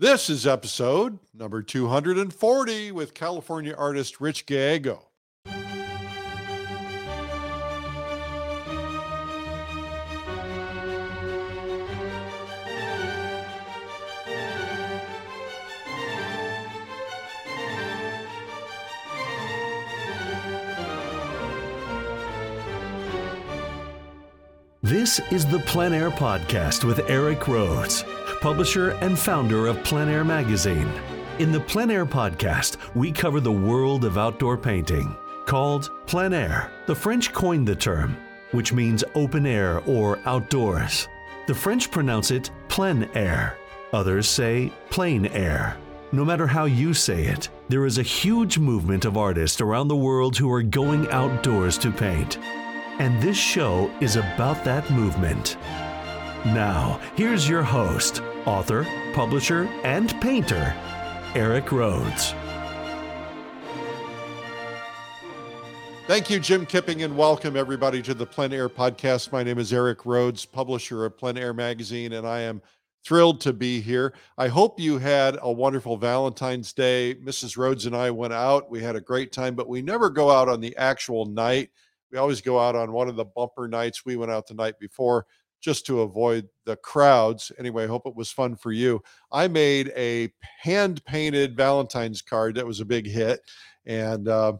This is episode number 240 with California artist Rich Gallego. This is the Plein Air Podcast with Eric Rhoads, publisher and founder of Plein Air Magazine. In the Plein Air Podcast, we cover the world of outdoor painting. Called plein air, the French coined the term, which means open air or outdoors. The French pronounce it plein air. Others say plain air. No matter how you say it, there is a huge movement of artists around the world who are going outdoors to paint. And this show is about that movement. Now, here's your host, author, publisher, and painter, Eric Rhoads. Thank you, Jim Kipping, and welcome everybody to the Plein Air Podcast. My name is Eric Rhoads, publisher of Plein Air Magazine, and I am thrilled to be here. I hope you had a wonderful Valentine's Day. Mrs. Rhoads and I went out. We had a great time, but we never go out on the actual night we always go out on one of the bumper nights. We went out the night before just to avoid the crowds. Anyway, I hope it was fun for you. I made a hand painted Valentine's card that was a big hit. And uh,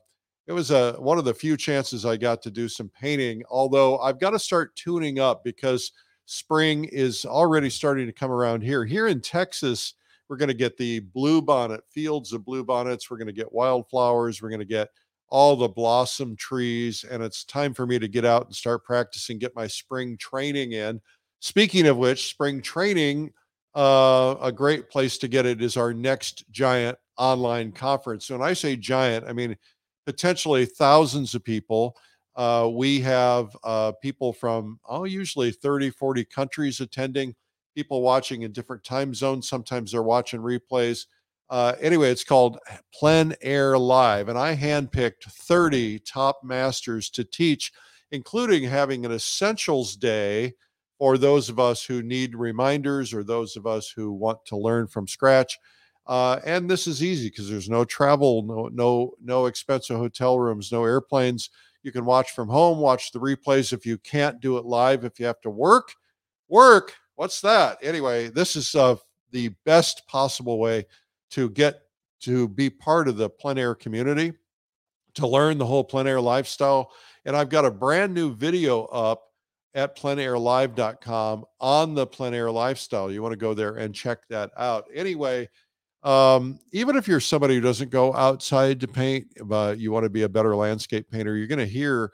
it was a, one of the few chances I got to do some painting. Although I've got to start tuning up because spring is already starting to come around here. Here in Texas, we're going to get the blue bonnet, fields of blue bonnets. We're going to get wildflowers. We're going to get all the blossom trees, and it's time for me to get out and start practicing, get my spring training in. Speaking of which, spring training, uh, a great place to get it is our next giant online conference. So when I say giant, I mean potentially thousands of people. Uh, we have uh, people from, oh, usually 30, 40 countries attending, people watching in different time zones. Sometimes they're watching replays. Uh, anyway, it's called Plein Air Live, and I handpicked 30 top masters to teach, including having an essentials day for those of us who need reminders or those of us who want to learn from scratch. Uh, and this is easy because there's no travel, no no no expensive hotel rooms, no airplanes. You can watch from home, watch the replays if you can't do it live. If you have to work, work. What's that? Anyway, this is uh, the best possible way to get to be part of the plein air community, to learn the whole plein air lifestyle. And I've got a brand new video up at pleinairlive.com on the plein air lifestyle. You want to go there and check that out. Anyway, um, even if you're somebody who doesn't go outside to paint, but you want to be a better landscape painter, you're going to hear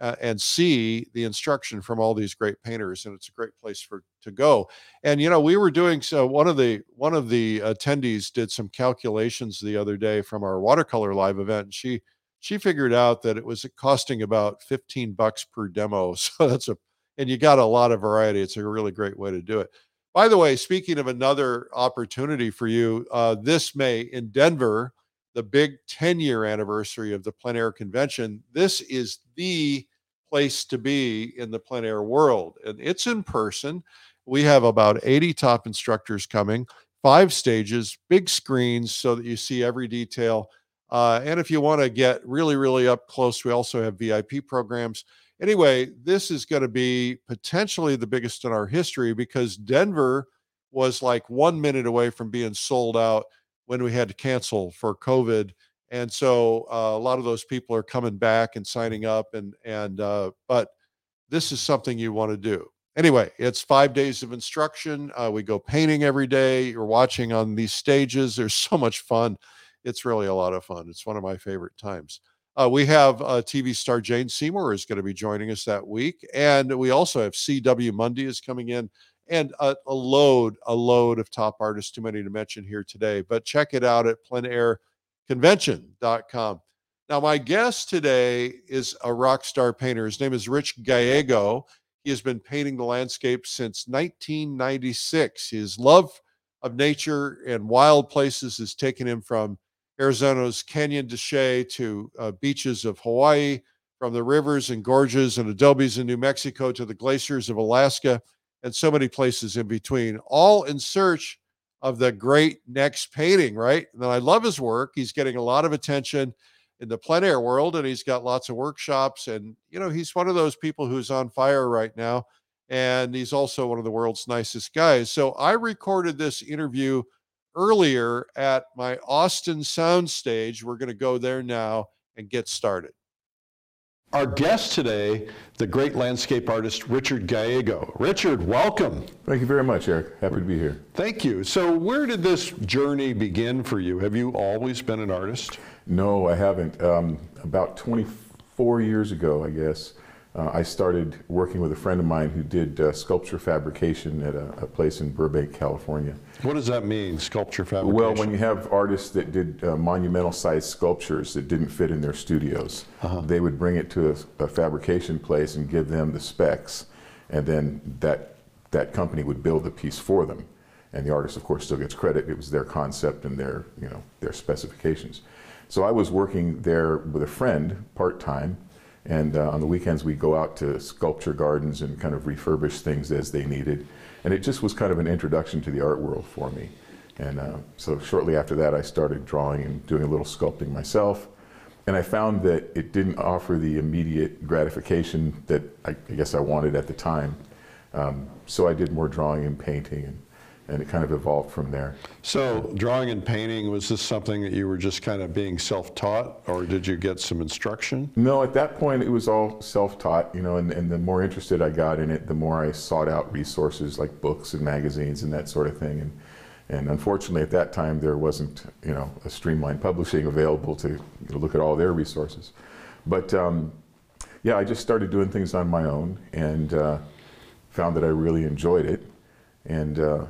uh, and see the instruction from all these great painters and it's a great place for to go. And you know we were doing so one of the one of the attendees did some calculations the other day from our watercolor live event and she she figured out that it was costing about 15 bucks per demo. So that's a and you got a lot of variety. It's a really great way to do it. By the way speaking of another opportunity for you uh, this may in denver the big 10 year anniversary of the plein air convention this is the place to be in the plein air world. And it's in person. We have about 80 top instructors coming, five stages, big screens so that you see every detail. Uh, and if you want to get really, really up close, we also have VIP programs. Anyway, this is going to be potentially the biggest in our history because Denver was like one minute away from being sold out when we had to cancel for COVID and so uh, a lot of those people are coming back and signing up and and uh, but this is something you want to do. Anyway it's five days of instruction uh, we go painting every day you're watching on these stages there's so much fun. It's really a lot of fun it's one of my favorite times. Uh, we have uh, tv star jane seymour is going to be joining us that week and we also have CW Mundy is coming in and a, a load a load of top artists too many to mention here today but check it out at plein air convention.com. Now, my guest today is a rock star painter. His name is Rich Gallego. He has been painting the landscape since 1996. His love of nature and wild places has taken him from Arizona's Canyon de Chelly to uh, beaches of Hawaii, from the rivers and gorges and adobes in New Mexico to the glaciers of Alaska, and so many places in between, all in search of the great next painting, right? And I love his work. He's getting a lot of attention in the plein air world and he's got lots of workshops. And, you know, he's one of those people who's on fire right now. And he's also one of the world's nicest guys. So I recorded this interview earlier at my Austin soundstage. We're going to go there now and get started. Our guest today, the great landscape artist Richard Gallego. Richard, welcome. Thank you very much, Eric. Happy to be here. Thank you. So, where did this journey begin for you? Have you always been an artist? No, I haven't. Um, about 24 years ago, I guess, uh, I started working with a friend of mine who did uh, sculpture fabrication at a, a, place in Burbank, California. What does that mean, sculpture fabrication? Well, when you have artists that did uh, monumental sized sculptures that didn't fit in their studios, -huh. they would bring it to a, a, fabrication place and give them the specs, and then that, that company would build the piece for them. And the artist, of course, still gets credit. It was their concept and their, you know, their specifications. So I was working there with a friend part time and uh, on the weekends, we'd go out to sculpture gardens and kind of refurbish things as they needed. And it just was kind of an introduction to the art world for me. And uh, so shortly after that, I started drawing and doing a little sculpting myself. And I found that it didn't offer the immediate gratification that I, I guess I wanted at the time. Um, so I did more drawing and painting and and it kind of evolved from there. So, drawing and painting, was this something that you were just kind of being self taught, or did you get some instruction? No, at that point, it was all self taught, you know, and, and the more interested I got in it, the more I sought out resources like books and magazines and that sort of thing. And, and unfortunately, at that time, there wasn't, you know, a streamlined publishing available to you know, look at all their resources. But um, yeah, I just started doing things on my own and uh, found that I really enjoyed it. And uh,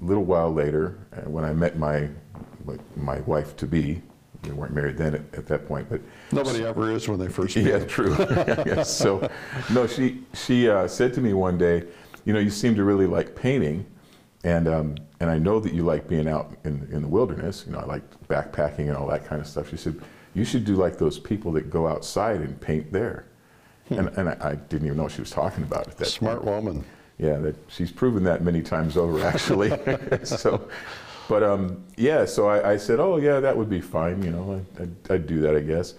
a little while later, uh, when I met my my wife to be, we weren't married then at, at that point, but nobody ever is when they first meet. Yeah, true. yes. So, no, she she uh, said to me one day, you know, you seem to really like painting, and um, and I know that you like being out in in the wilderness. You know, I like backpacking and all that kind of stuff. She said, you should do like those people that go outside and paint there. Hmm. And, and I, I, didn't even know what she was talking about at that Smart point. woman yeah, that she's proven that many times over, actually. so, but um, yeah, so I, I, said, oh yeah, that would be fine. You know, I'd, I'd, do that, I guess.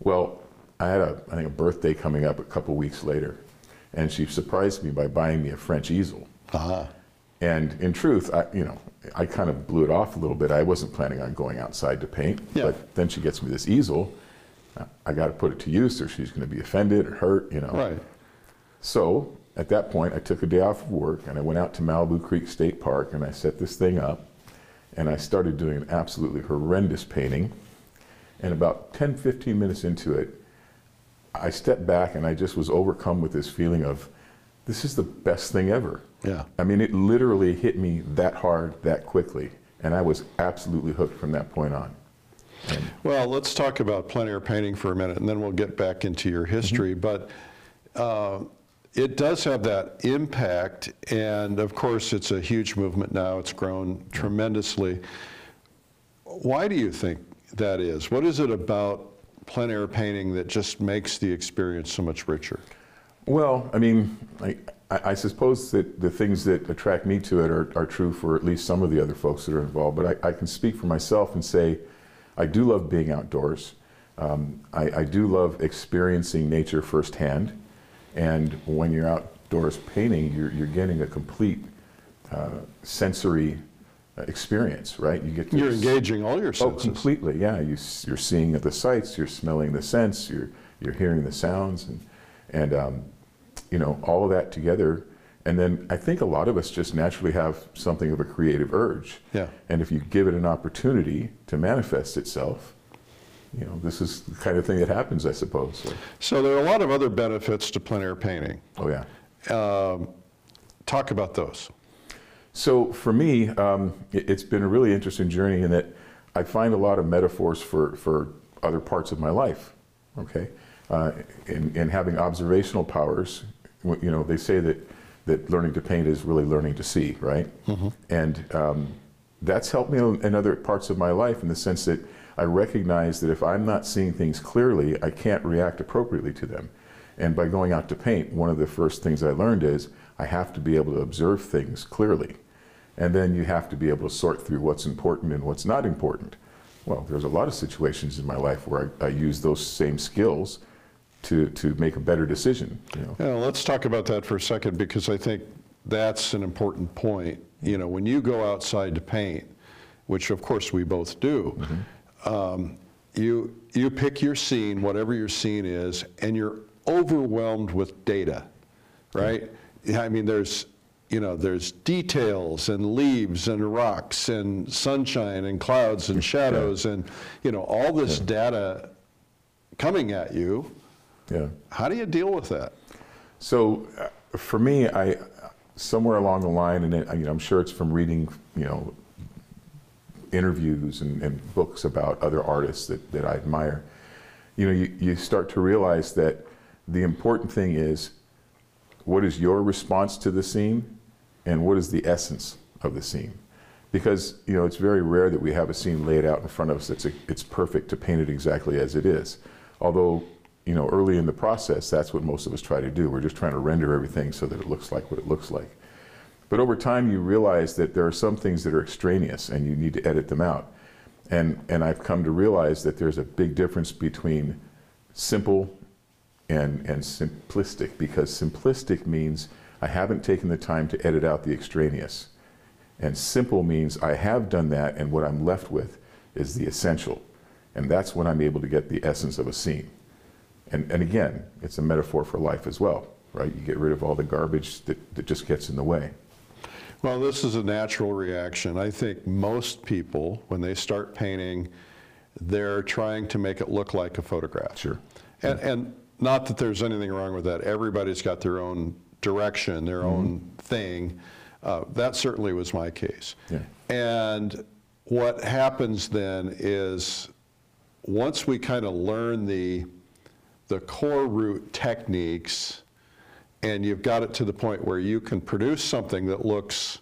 Well, I had a, I think a birthday coming up a couple weeks later, and she surprised me by buying me a French easel. Uh-huh. And in truth, I, you know, I kind of blew it off a little bit. I wasn't planning on going outside to paint, yeah. but then she gets me this easel. I got to put it to use, or she's going to be offended or hurt, you know. Right. So at that point, I took a day off of work and I went out to Malibu Creek State Park and I set this thing up and I started doing an absolutely horrendous painting. And about 10, 15 minutes into it, I stepped back and I just was overcome with this feeling of, this is the best thing ever. Yeah. I mean, it literally hit me that hard, that quickly. And I was absolutely hooked from that point on. And well, let's talk about plein air painting for a minute and then we'll get back into your history. Mm-hmm. But uh, it does have that impact, and of course, it's a huge movement now. It's grown tremendously. Why do you think that is? What is it about plein air painting that just makes the experience so much richer? Well, I mean, I, I suppose that the things that attract me to it are, are, true for at least some of the other folks that are involved, but I, I can speak for myself and say I do love being outdoors. Um, I, I do love experiencing nature firsthand. And when you're outdoors painting, you're, you're getting a complete uh, sensory uh, experience, right? You get you're engaging all your oh, senses. Oh, completely, yeah. You, you're seeing the sights, you're smelling the scents, you're you're hearing the sounds, and and um, you know all of that together. And then I think a lot of us just naturally have something of a creative urge. Yeah. And if you give it an opportunity to manifest itself, you know, this is the kind of thing that happens, I suppose. So, so there are a lot of other benefits to plein air painting. Oh, yeah. Um, talk about those. So for me, um, it, has been a really interesting journey in that I find a lot of metaphors for, for other parts of my life. Okay, uh, in, in having observational powers, you know, they say that that learning to paint is really learning to see, right? Mm-hmm. And um, that's helped me in other parts of my life in the sense that I recognize that if I'm not seeing things clearly, I can't react appropriately to them. And by going out to paint, one of the first things I learned is I have to be able to observe things clearly. And then you have to be able to sort through what's important and what's not important. Well, there's a lot of situations in my life where I, I use those same skills to, to make a better decision. You know? Yeah, let's talk about that for a second because I think that's an important point. You know, when you go outside to paint, which of course we both do, mm-hmm. Um, you you pick your scene, whatever your scene is, and you're overwhelmed with data, right? I mean, there's you know, there's details and leaves and rocks and sunshine and clouds and shadows and you know all this data coming at you. Yeah. How do you deal with that? So uh, for me, I somewhere along the line, and it, you know, I'm sure it's from reading, you know, interviews and, and books about other artists that, that I admire. You know, you, you start to realize that the important thing is what is your response to the scene and what is the essence of the scene? Because you know it's very rare that we have a scene laid out in front of us that's a, it's perfect to paint it exactly as it is. Although you know early in the process that's what most of us try to do. We're just trying to render everything so that it looks like what it looks like but over time you realize that there are some things that are extraneous and you need to edit them out and and I've come to realize that there's a big difference between simple and, and simplistic because simplistic means I haven't taken the time to edit out the extraneous. And simple means I have done that and what I'm left with is the essential. And that's when I'm able to get the essence of a scene. And, and again, it's a metaphor for life as well, right? You get rid of all the garbage that, that just gets in the way. Well, this is a natural reaction. I think most people, when they start painting, they're trying to make it look like a photograph. Sure. And, and not that there's anything wrong with that. Everybody's got their own direction, their own thing. Uh, that certainly was my case. Yeah. And what happens then is once we kind of learn the, the core root techniques, and you've got it to the point where you can produce something that looks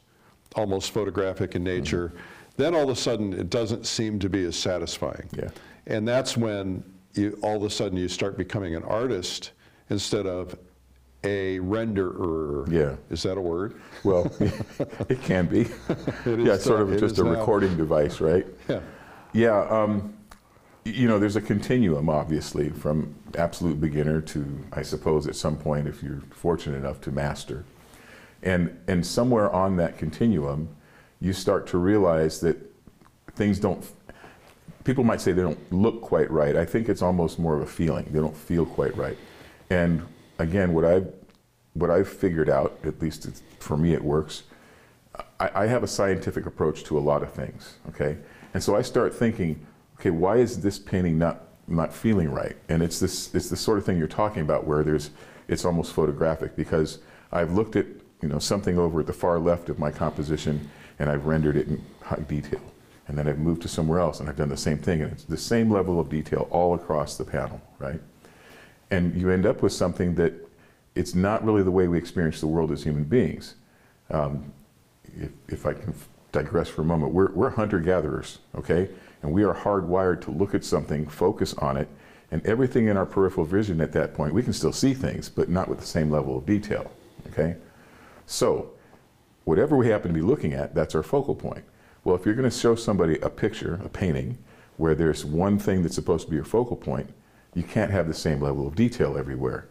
almost photographic in nature, then all of a sudden it doesn't seem to be as satisfying. Yeah. And that's when you all of a sudden you start becoming an artist instead of a renderer. Yeah. Is that a word? Well, it can be. It yeah, it's sort of it just a now. recording device, right? Yeah. Yeah, um, you know, there's a continuum, obviously, from absolute beginner to, I suppose, at some point, if you're fortunate enough to master. And, and somewhere on that continuum, you start to realize that things don't, people might say they don't look quite right. I think it's almost more of a feeling. They don't feel quite right. And again, what I've, what I've figured out, at least for me it works, I, I have a scientific approach to a lot of things, okay? And so I start thinking, okay, why is this painting not not feeling right? And it's this it's the sort of thing you're talking about where there's it's almost photographic because I've looked at you know something over at the far left of my composition and I've rendered it in high detail. And then I've moved to somewhere else and I've done the same thing and it's the same level of detail all across the panel, right? And you end up with something that it's not really the way we experience the world as human beings um, if, if I can digress for a moment, we're, we're hunter gatherers, okay? And we are hardwired to look at something, focus on it, and everything in our peripheral vision at that point, we can still see things, but not with the same level of detail, okay? So, whatever we happen to be looking at, that's our focal point. Well, if you're going to show somebody a picture, a painting, where there's one thing that's supposed to be your focal point, you can't have the same level of detail everywhere.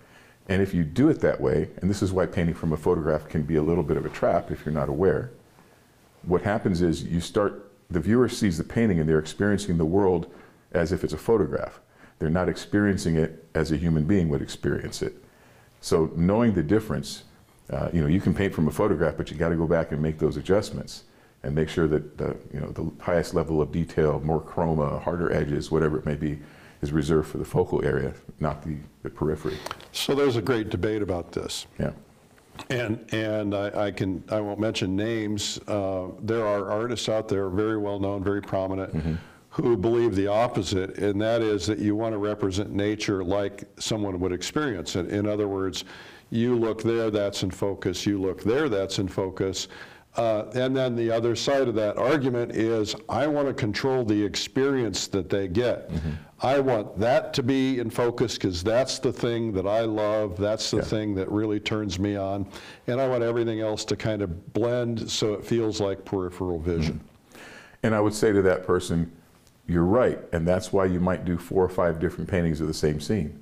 And if you do it that way, and this is why painting from a photograph can be a little bit of a trap if you're not aware, what happens is you start, the viewer sees the painting and they're experiencing the world as if it's a photograph. They're not experiencing it as a human being would experience it. So knowing the difference, uh, you know, you can paint from a photograph, but you got to go back and make those adjustments and make sure that the, you know, the highest level of detail, more chroma, harder edges, whatever it may be, is reserved for the focal area, not the, the periphery. So there's a great debate about this. Yeah. And, and I, I can, I won't mention names. Uh, there are artists out there, very well known, very prominent, who believe the opposite, and that is that you want to represent nature like someone would experience it. In other words, you look there, that's in focus. You look there, that's in focus. Uh, and then the other side of that argument is I want to control the experience that they get. Mm-hmm. I want that to be in focus because that's the thing that I love. That's the Yeah. thing that really turns me on. And I want everything else to kind of blend so it feels like peripheral mm-hmm. vision. And I would say to that person, you're right. And that's why you might do four or five different paintings of the same scene.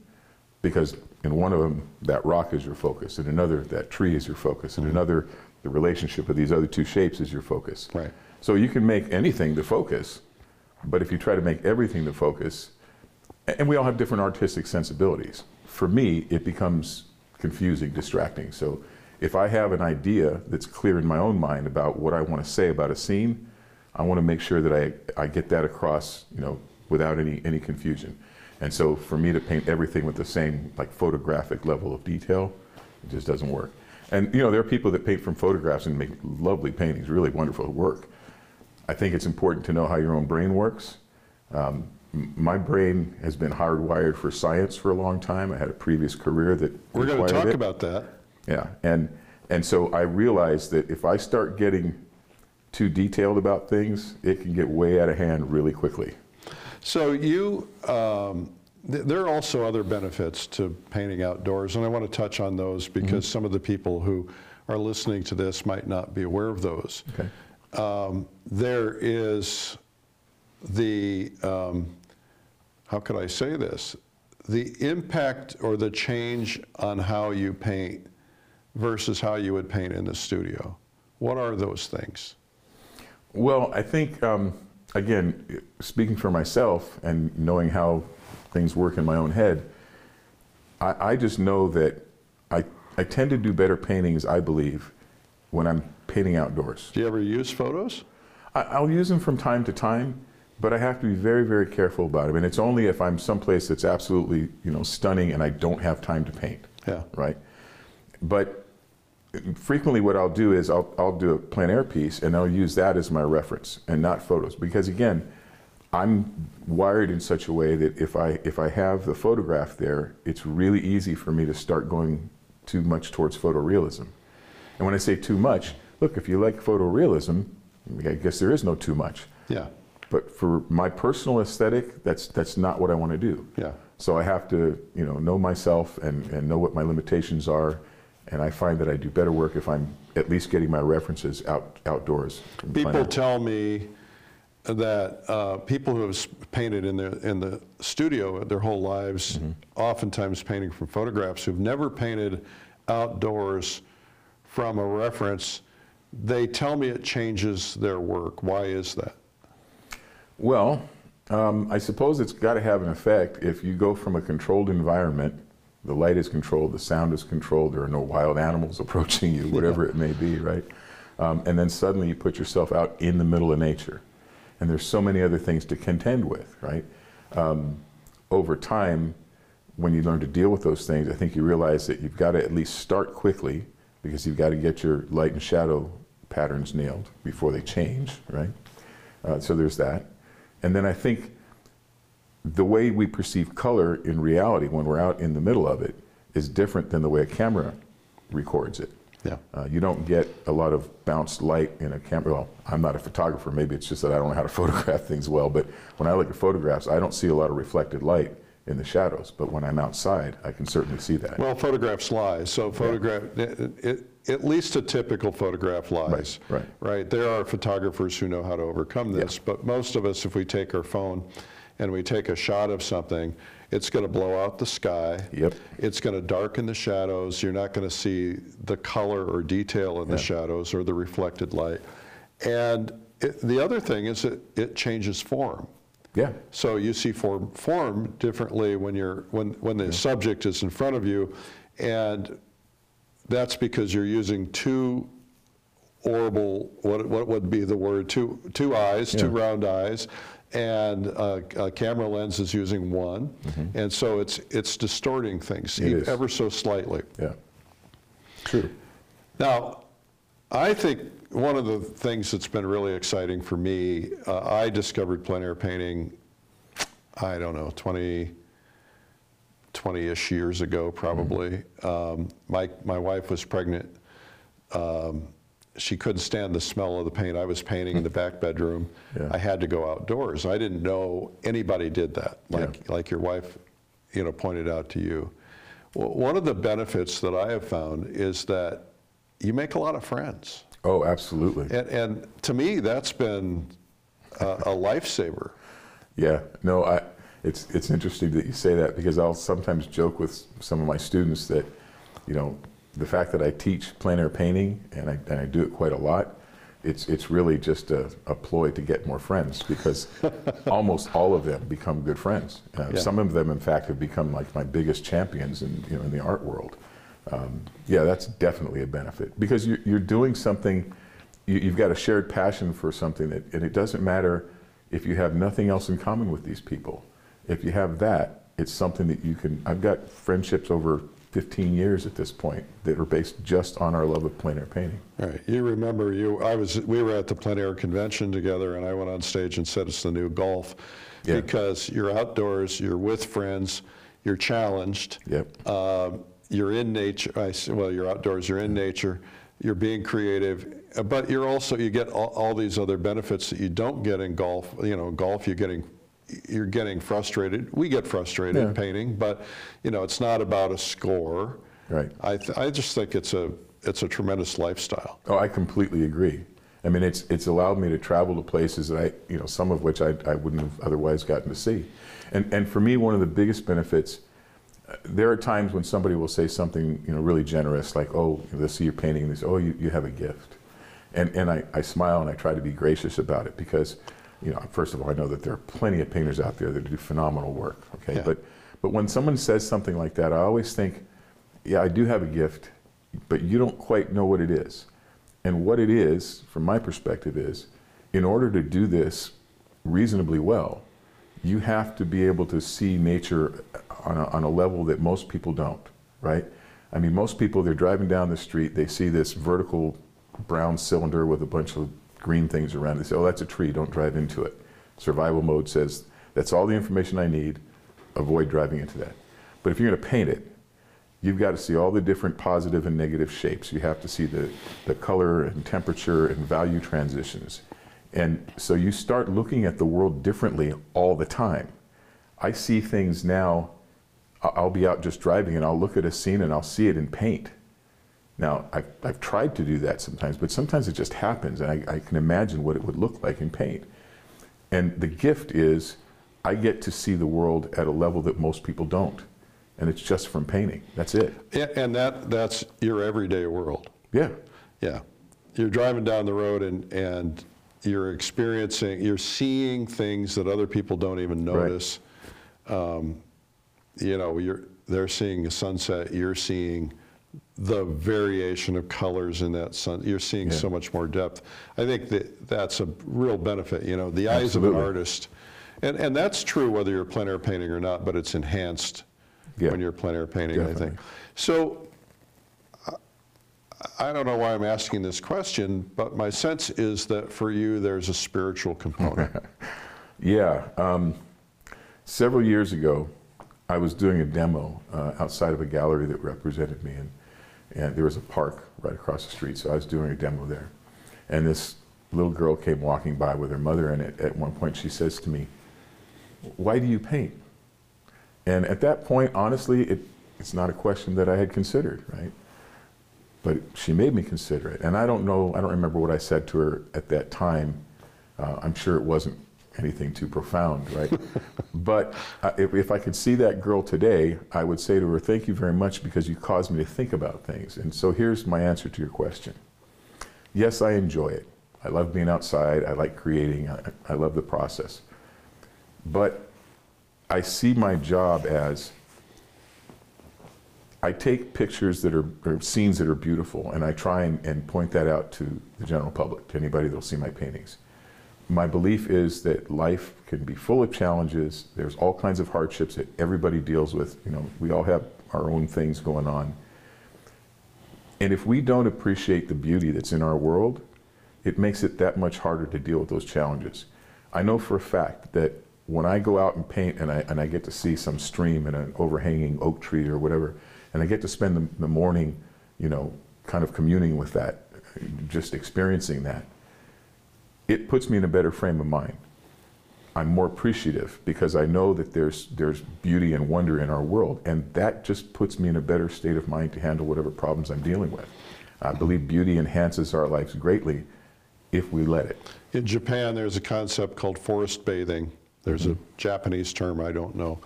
Because in one of them, that rock is your focus. In another, that tree is your focus. In mm-hmm. another, the relationship of these other two shapes is your focus. Right. So you can make anything the focus, but if you try to make everything the focus, and we all have different artistic sensibilities. For me, it becomes confusing, distracting. So if I have an idea that's clear in my own mind about what I want to say about a scene, I want to make sure that I, I get that across, you know, without any, any confusion. And so for me to paint everything with the same like photographic level of detail, it just doesn't work. And you know, there are people that paint from photographs and make lovely paintings, really wonderful work. I think it's important to know how your own brain works. Um, my brain has been hardwired for science for a long time. I had a previous career that We're going to talk it. about that. Yeah, and and so I realized that if I start getting too detailed about things, it can get way out of hand really quickly. So you, um, there are also other benefits to painting outdoors, and I want to touch on those because some of the people who are listening to this might not be aware of those. Okay. Um, there is the, um, how could I say this? The impact or the change on how you paint versus how you would paint in the studio. What are those things? Well, I think um, again, speaking for myself and knowing how things work in my own head, I, I just know that I I tend to do better paintings. I believe when I'm painting outdoors. Do you ever use photos? I, I'll use them from time to time, but I have to be very, very careful about them. And it's only if I'm someplace that's absolutely, you know, stunning and I don't have time to paint. Yeah. Right. But frequently, what I'll do is I'll, I'll do a plein air piece and I'll use that as my reference and not photos because again, I'm wired in such a way that if I if I have the photograph there, it's really easy for me to start going too much towards photorealism. And when I say too much, look, if you like photorealism, I guess there is no too much. Yeah. But for my personal aesthetic, that's that's not what I want to do. Yeah. So I have to, you know, know myself and, and know what my limitations are. And I find that I do better work if I'm at least getting my references out outdoors. People tell me that uh, people who have painted in the in the studio their whole lives, Mm-hmm. oftentimes painting from photographs, who've never painted outdoors from a reference, they tell me it changes their work. Why is that? Well, um, I suppose it's got to have an effect if you go from a controlled environment, the light is controlled, the sound is controlled, there are no wild animals approaching you, whatever it may be, right? Um, and then suddenly you put yourself out in the middle of nature. And there's so many other things to contend with, right? Um, over time, when you learn to deal with those things, I think you realize that you've got to at least start quickly because you've got to get your light and shadow patterns nailed before they change, right? Uh, so there's that. And then I think the way we perceive color in reality when we're out in the middle of it is different than the way a camera records it. Yeah. Uh, you don't get a lot of bounced light in a camera. Well, I'm not a photographer. Maybe it's just that I don't know how to photograph things well. But when I look at photographs, I don't see a lot of reflected light in the shadows. But when I'm outside, I can certainly see that. Well, photographs lie. So photograph, it, it, at least a typical photograph lies. right. Right. There are photographers who know how to overcome this, but most of us, if we take our phone and we take a shot of something, it's going to blow out the sky. Yep. It's going to darken the shadows. You're not going to see the color or detail in the shadows or the reflected light. And it, the other thing is that it changes form. yeah. So you see form, form differently when you're when when the subject is in front of you, and that's because you're using two orbital what what would be the word two two eyes two round eyes and a, a camera lens is using one and so it's it's distorting things. It e- is. ever so slightly Yeah. True. now, I think one of the things that's been really exciting for me, uh, I discovered plein air painting, I don't know, 20, 20-ish years ago, probably. Um, my, my wife was pregnant um, she couldn't stand the smell of the paint. I was painting in the back bedroom. Yeah. I had to go outdoors. I didn't know anybody did that, like, Yeah. like your wife, you know, pointed out to you. Well, one of the benefits that I have found is that you make a lot of friends. Oh, absolutely. And, and to me, that's been a, a lifesaver. Yeah, no, I, it's, it's interesting that you say that because I'll sometimes joke with some of my students that, you know, the fact that I teach plein air painting and I, and I do it quite a lot, it's, it's really just a, a ploy to get more friends because almost all of them become good friends. Uh, Yeah. Some of them, in fact, have become like my biggest champions in, you know, in the art world. Um, yeah, that's definitely a benefit because you're, you're doing something, you, you've got a shared passion for something that, and it doesn't matter if you have nothing else in common with these people. If you have that, it's something that you can. I've got friendships over 15 years at this point that are based just on our love of plein air painting. Right. You remember you I was we were at the plein air convention together and I went on stage and said it's the new golf Yeah. because you're outdoors, you're with friends, you're challenged. Yep. Um, you're in nature. I well, you're outdoors. You're in nature. You're being creative, uh, but you're also you get all, all these other benefits that you don't get in golf. You know, golf you're getting you're getting frustrated. We get frustrated Yeah. painting, but you know it's not about a score. Right. I th- I just think it's a it's a tremendous lifestyle. Oh, I completely agree. I mean, it's it's allowed me to travel to places that I, you know, some of which I, I wouldn't have otherwise gotten to see. And and for me, one of the biggest benefits. uh, There are times when somebody will say something, you know, really generous, like, "Oh, they see your painting, and they say, oh, you, you have a gift," and and I, I smile and I try to be gracious about it because, you know, first of all, I know that there are plenty of painters out there that do phenomenal work. Okay, Yeah. but but when someone says something like that, I always think, yeah, I do have a gift, but you don't quite know what it is. And what it is, from my perspective, is in order to do this reasonably well, you have to be able to see nature on a, on a level that most people don't, right? I mean, most people, they're driving down the street, they see this vertical brown cylinder with a bunch of green things around. They say, oh, that's a tree, don't drive into it. Survival mode says, that's all the information I need, avoid driving into that. But if you're going to paint it, you've got to see all the different positive and negative shapes. You have to see the, the color and temperature and value transitions. And so you start looking at the world differently all the time. I see things now, I'll be out just driving and I'll look at a scene and I'll see it in paint. Now, I've, I've tried to do that sometimes, but sometimes it just happens and I, I can imagine what it would look like in paint. And the gift is I get to see the world at a level that most people don't. And it's just from painting. That's it. And that, that's your everyday world. Yeah. Yeah. You're driving down the road and, and you're experiencing, you're seeing things that other people don't even notice. Um, you know, you're, they're seeing a sunset, you're seeing the variation of colors in that sun, you're seeing so much more depth. I think that that's a real benefit, you know, the eyes of an artist. And, and that's true whether you're plein air painting or not, but it's enhanced Yeah. when you're plein air painting, I think. Definitely. So I don't know why I'm asking this question, but my sense is that for you, there's a spiritual component. Yeah. Um, several years ago, I was doing a demo uh, outside of a gallery that represented me, and, and there was a park right across the street, so I was doing a demo there. And this little girl came walking by with her mother, and at, at one point she says to me, Why do you paint? And at that point, honestly, it, it's not a question that I had considered, right? But she made me consider it. And I don't know, I don't remember what I said to her at that time. Uh, I'm sure it wasn't anything too profound, right? but uh, if, if I could see that girl today, I would say to her, Thank you very much because you caused me to think about things. And so here's my answer to your question Yes, I enjoy it. I love being outside, I like creating, I, I love the process. But I see my job as I take pictures that are, or scenes that are beautiful, and I try and, and point that out to the general public, to anybody that'll see my paintings. My belief is that life can be full of challenges. There's all kinds of hardships that everybody deals with. You know, we all have our own things going on. And if we don't appreciate the beauty that's in our world, it makes it that much harder to deal with those challenges. I know for a fact that when I go out and paint and I, and I get to see some stream and an overhanging oak tree or whatever, and I get to spend the, the morning, you know, kind of communing with that, just experiencing that, it puts me in a better frame of mind. I'm more appreciative because I know that there's there's beauty and wonder in our world, and that just puts me in a better state of mind to handle whatever problems I'm dealing with. I believe beauty enhances our lives greatly if we let it. In Japan, there's a concept called forest bathing. There's a mm-hmm. Japanese term, I don't know.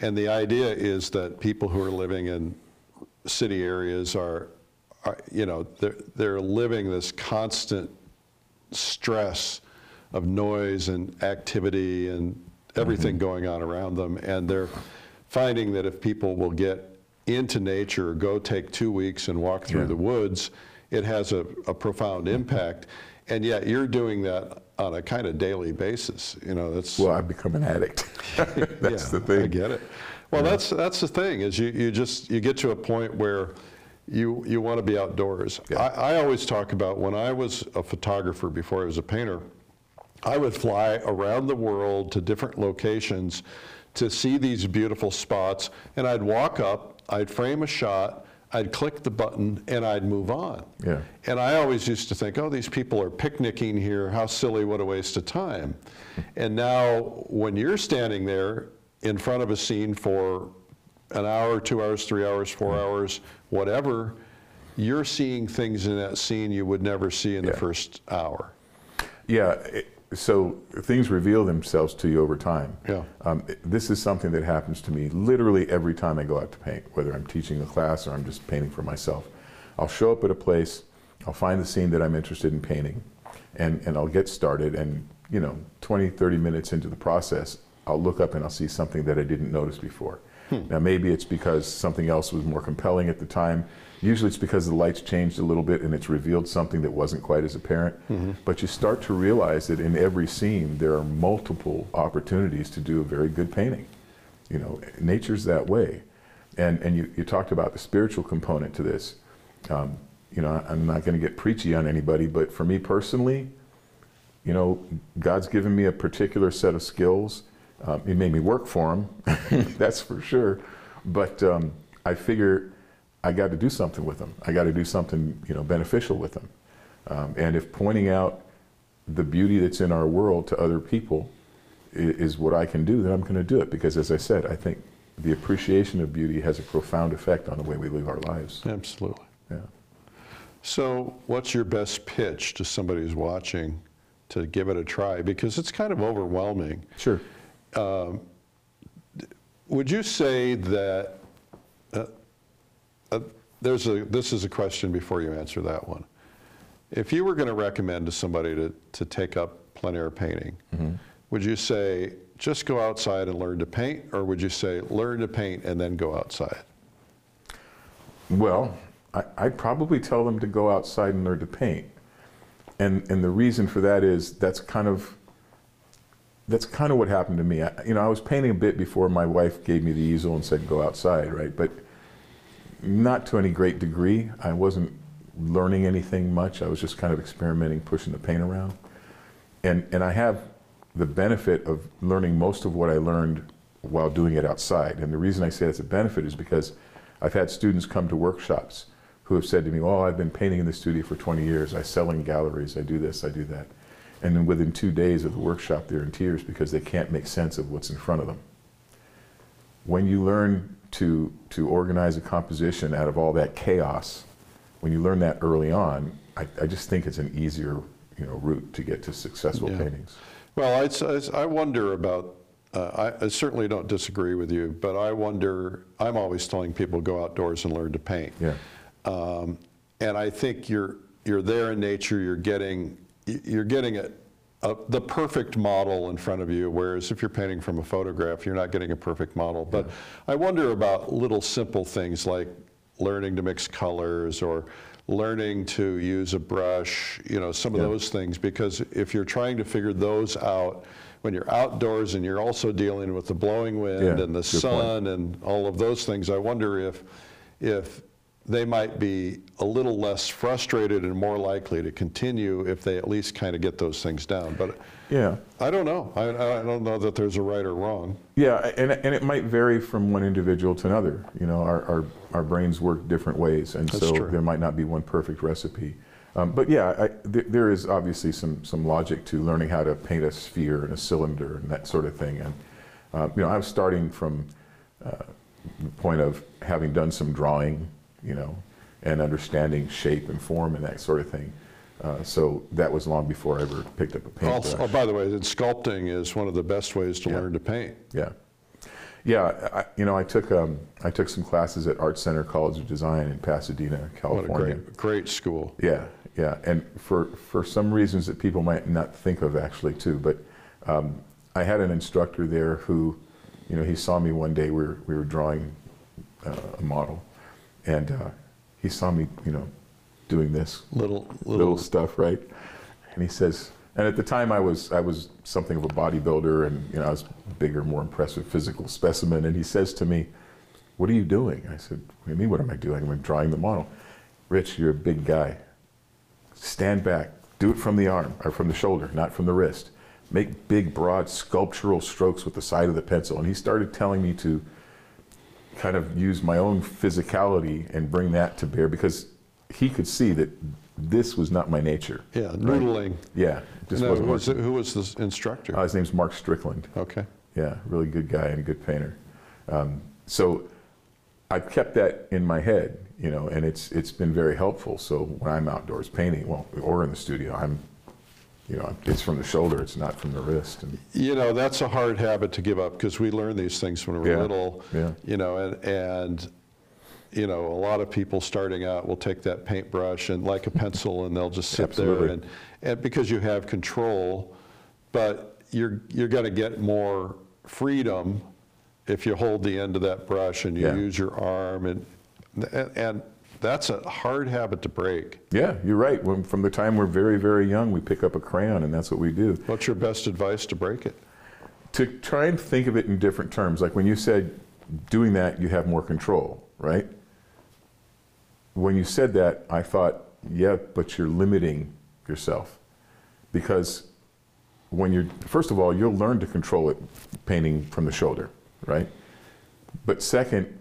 And the idea is that people who are living in city areas are, are you know, they're, they're living this constant stress of noise and activity and everything mm-hmm. going on around them. And they're finding that if people will get into nature, go take two weeks and walk through Yeah. the woods, it has a, a profound mm-hmm. impact. And yet you're doing that on a kind of daily basis. You know, that's Well, I've become an addict. That's yeah, the thing. I get it. Well, that's that's the thing is you, you just you get to a point where you you want to be outdoors. Yeah. I, I always talk about when I was a photographer before I was a painter. I would fly around the world to different locations to see these beautiful spots, and I'd walk up, I'd frame a shot, I'd click the button, and I'd move on. Yeah. And I always used to think, oh, these people are picnicking here. How silly, what a waste of time. And now, when you're standing there in front of a scene for an hour, two hours, three hours, four hours, whatever, you're seeing things in that scene you would never see in the Yeah. first hour. Yeah. it- So things reveal themselves to you over time. Yeah. Um, this is something that happens to me literally every time I go out to paint, whether I'm teaching a class or I'm just painting for myself. I'll show up at a place, I'll find the scene that I'm interested in painting, and, and I'll get started. And, you know, 20, 30 minutes into the process, I'll look up and I'll see something that I didn't notice before. Now, maybe it's because something else was more compelling at the time. Usually it's because the lights changed a little bit and it's revealed something that wasn't quite as apparent. But you start to realize that in every scene, there are multiple opportunities to do a very good painting. You know, nature's that way. And, and you, you talked about the spiritual component to this. Um, you know, I'm not going to get preachy on anybody, but for me personally, you know, God's given me a particular set of skills. Um, he made me work for him, that's for sure. But um, I figure I got to do something with them. I got to do something, you know, beneficial with them. Um, and if pointing out the beauty that's in our world to other people i- is what I can do, then I'm going to do it. Because as I said, I think the appreciation of beauty has a profound effect on the way we live our lives. Absolutely. Yeah. So, what's your best pitch to somebody who's watching to give it a try? Because it's kind of overwhelming. Sure. Would you say that uh, uh, there's a this is a question before you answer that one. If you were going to recommend to somebody to, to take up plein air painting, would you say just go outside and learn to paint, or would you say learn to paint and then go outside? Well, I, I'd probably tell them to go outside and learn to paint. And, and the reason for that is that's kind of that's kind of what happened to me. I, you know, I was painting a bit before my wife gave me the easel and said go outside, right? But not to any great degree. I wasn't learning anything much. I was just kind of experimenting, pushing the paint around. And and I have the benefit of learning most of what I learned while doing it outside. And the reason I say that's a benefit is because I've had students come to workshops who have said to me, "Oh, I've been painting in the studio for 20 years. I sell in galleries. I do this. I do that." And then within two days of the workshop, they're in tears because they can't make sense of what's in front of them when you learn to to organize a composition out of all that chaos, when you learn that early on, I, I just think it's an easier you know route to get to successful Yeah. paintings. Well, it's, it's, I wonder about, uh, I, I certainly don't disagree with you, but I wonder, I'm always telling people go outdoors and learn to paint. Yeah. Um, and I think you're, you're there in nature, you're getting, you're getting a, a, uh, the perfect model in front of you, whereas if you're painting from a photograph, you're not getting a perfect model. But I wonder about little simple things like learning to mix colors or learning to use a brush, you know, some of Yeah. those things, because if you're trying to figure those out, when you're outdoors and you're also dealing with the blowing wind Yeah, and the good point. sun and all of those things, I wonder if, if they might be a little less frustrated and more likely to continue if they at least kind of get those things down. But Yeah, I don't know. I, I don't know that there's a right or wrong. yeah, and and it might vary from one individual to another. You know, our our, our brains work different ways, and That's so true. there might not be one perfect recipe. Um, but yeah, I, th- there is obviously some some logic to learning how to paint a sphere and a cylinder and that sort of thing. And uh, you know, I was starting from uh, the point of having done some drawing, you know, and understanding shape and form and that sort of thing. Uh, so that was long before I ever picked up a paintbrush. Also, oh, by the way, sculpting is one of the best ways to Yeah. learn to paint. Yeah, yeah. I, you know, I took um, I took some classes at Art Center College of Design in Pasadena, California. What a great, great school. Yeah, yeah, and for for some reasons that people might not think of actually too, but um, I had an instructor there who, you know, he saw me one day. We were we were drawing uh, a model, and uh, he saw me, you know, doing this Little, little little, stuff, right? And he says, and at the time I was I was something of a bodybuilder, and you know I was a bigger, more impressive physical specimen. And he says to me, "What are you doing?" I said, "What do you mean? What am I doing? I'm drawing the model." Rich, you're a big guy. Stand back. Do it from the arm or from the shoulder, not from the wrist. Make big, broad sculptural strokes with the side of the pencil. And he started telling me to kind of use my own physicality and bring that to bear because he could see that this was not my nature. yeah, right? noodling. Yeah, just No, wasn't who, was, working. who was the instructor? Uh, his name's Mark Strickland. okay. Yeah, really good guy and a good painter. Um, so I've kept that in my head, you know, and it's it's been very helpful. So when I'm outdoors painting, well, or in the studio, I'm, you know, it's from the shoulder, it's not from the wrist. And You know, that's a hard habit to give up because we learn these things when we're Yeah, little. yeah. You know, and, and, you know, a lot of people starting out will take that paintbrush and like a pencil and they'll just sit there and, and because you have control, but you're, you're going to get more freedom if you hold the end of that brush and you Yeah. use your arm and, and, and that's a hard habit to break. yeah, you're right. When, from the time we're very very young, we pick up a crayon, and that's what we do. What's your best advice to break it? to try and think of it in different terms, like when you said doing that, you have more control, right? When you said that, I thought, yeah, but you're limiting yourself. Because when you're, first of all, you'll learn to control it painting from the shoulder, right? But second,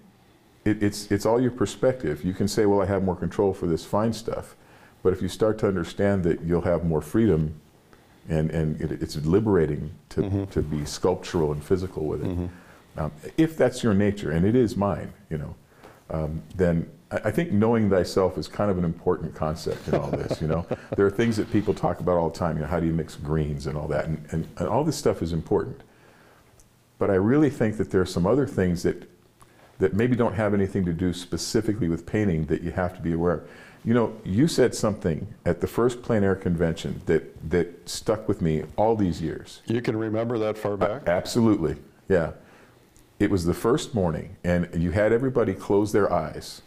it, it's, it's all your perspective. You can say, well, I have more control for this fine stuff. But if you start to understand that you'll have more freedom and, and it, it's liberating to, to be sculptural and physical with it. Um, if that's your nature, and it is mine, you know, um, then I, I think knowing thyself is kind of an important concept in all this. You know, there are things that people talk about all the time. You know, how do you mix greens and all that, and, and, and all this stuff is important. But I really think that there are some other things that that maybe don't have anything to do specifically with painting that you have to be aware of. You know, you said something at the first plein air convention that, that stuck with me all these years. You can remember that far back? Absolutely, yeah. It was the first morning, and you had everybody close their eyes,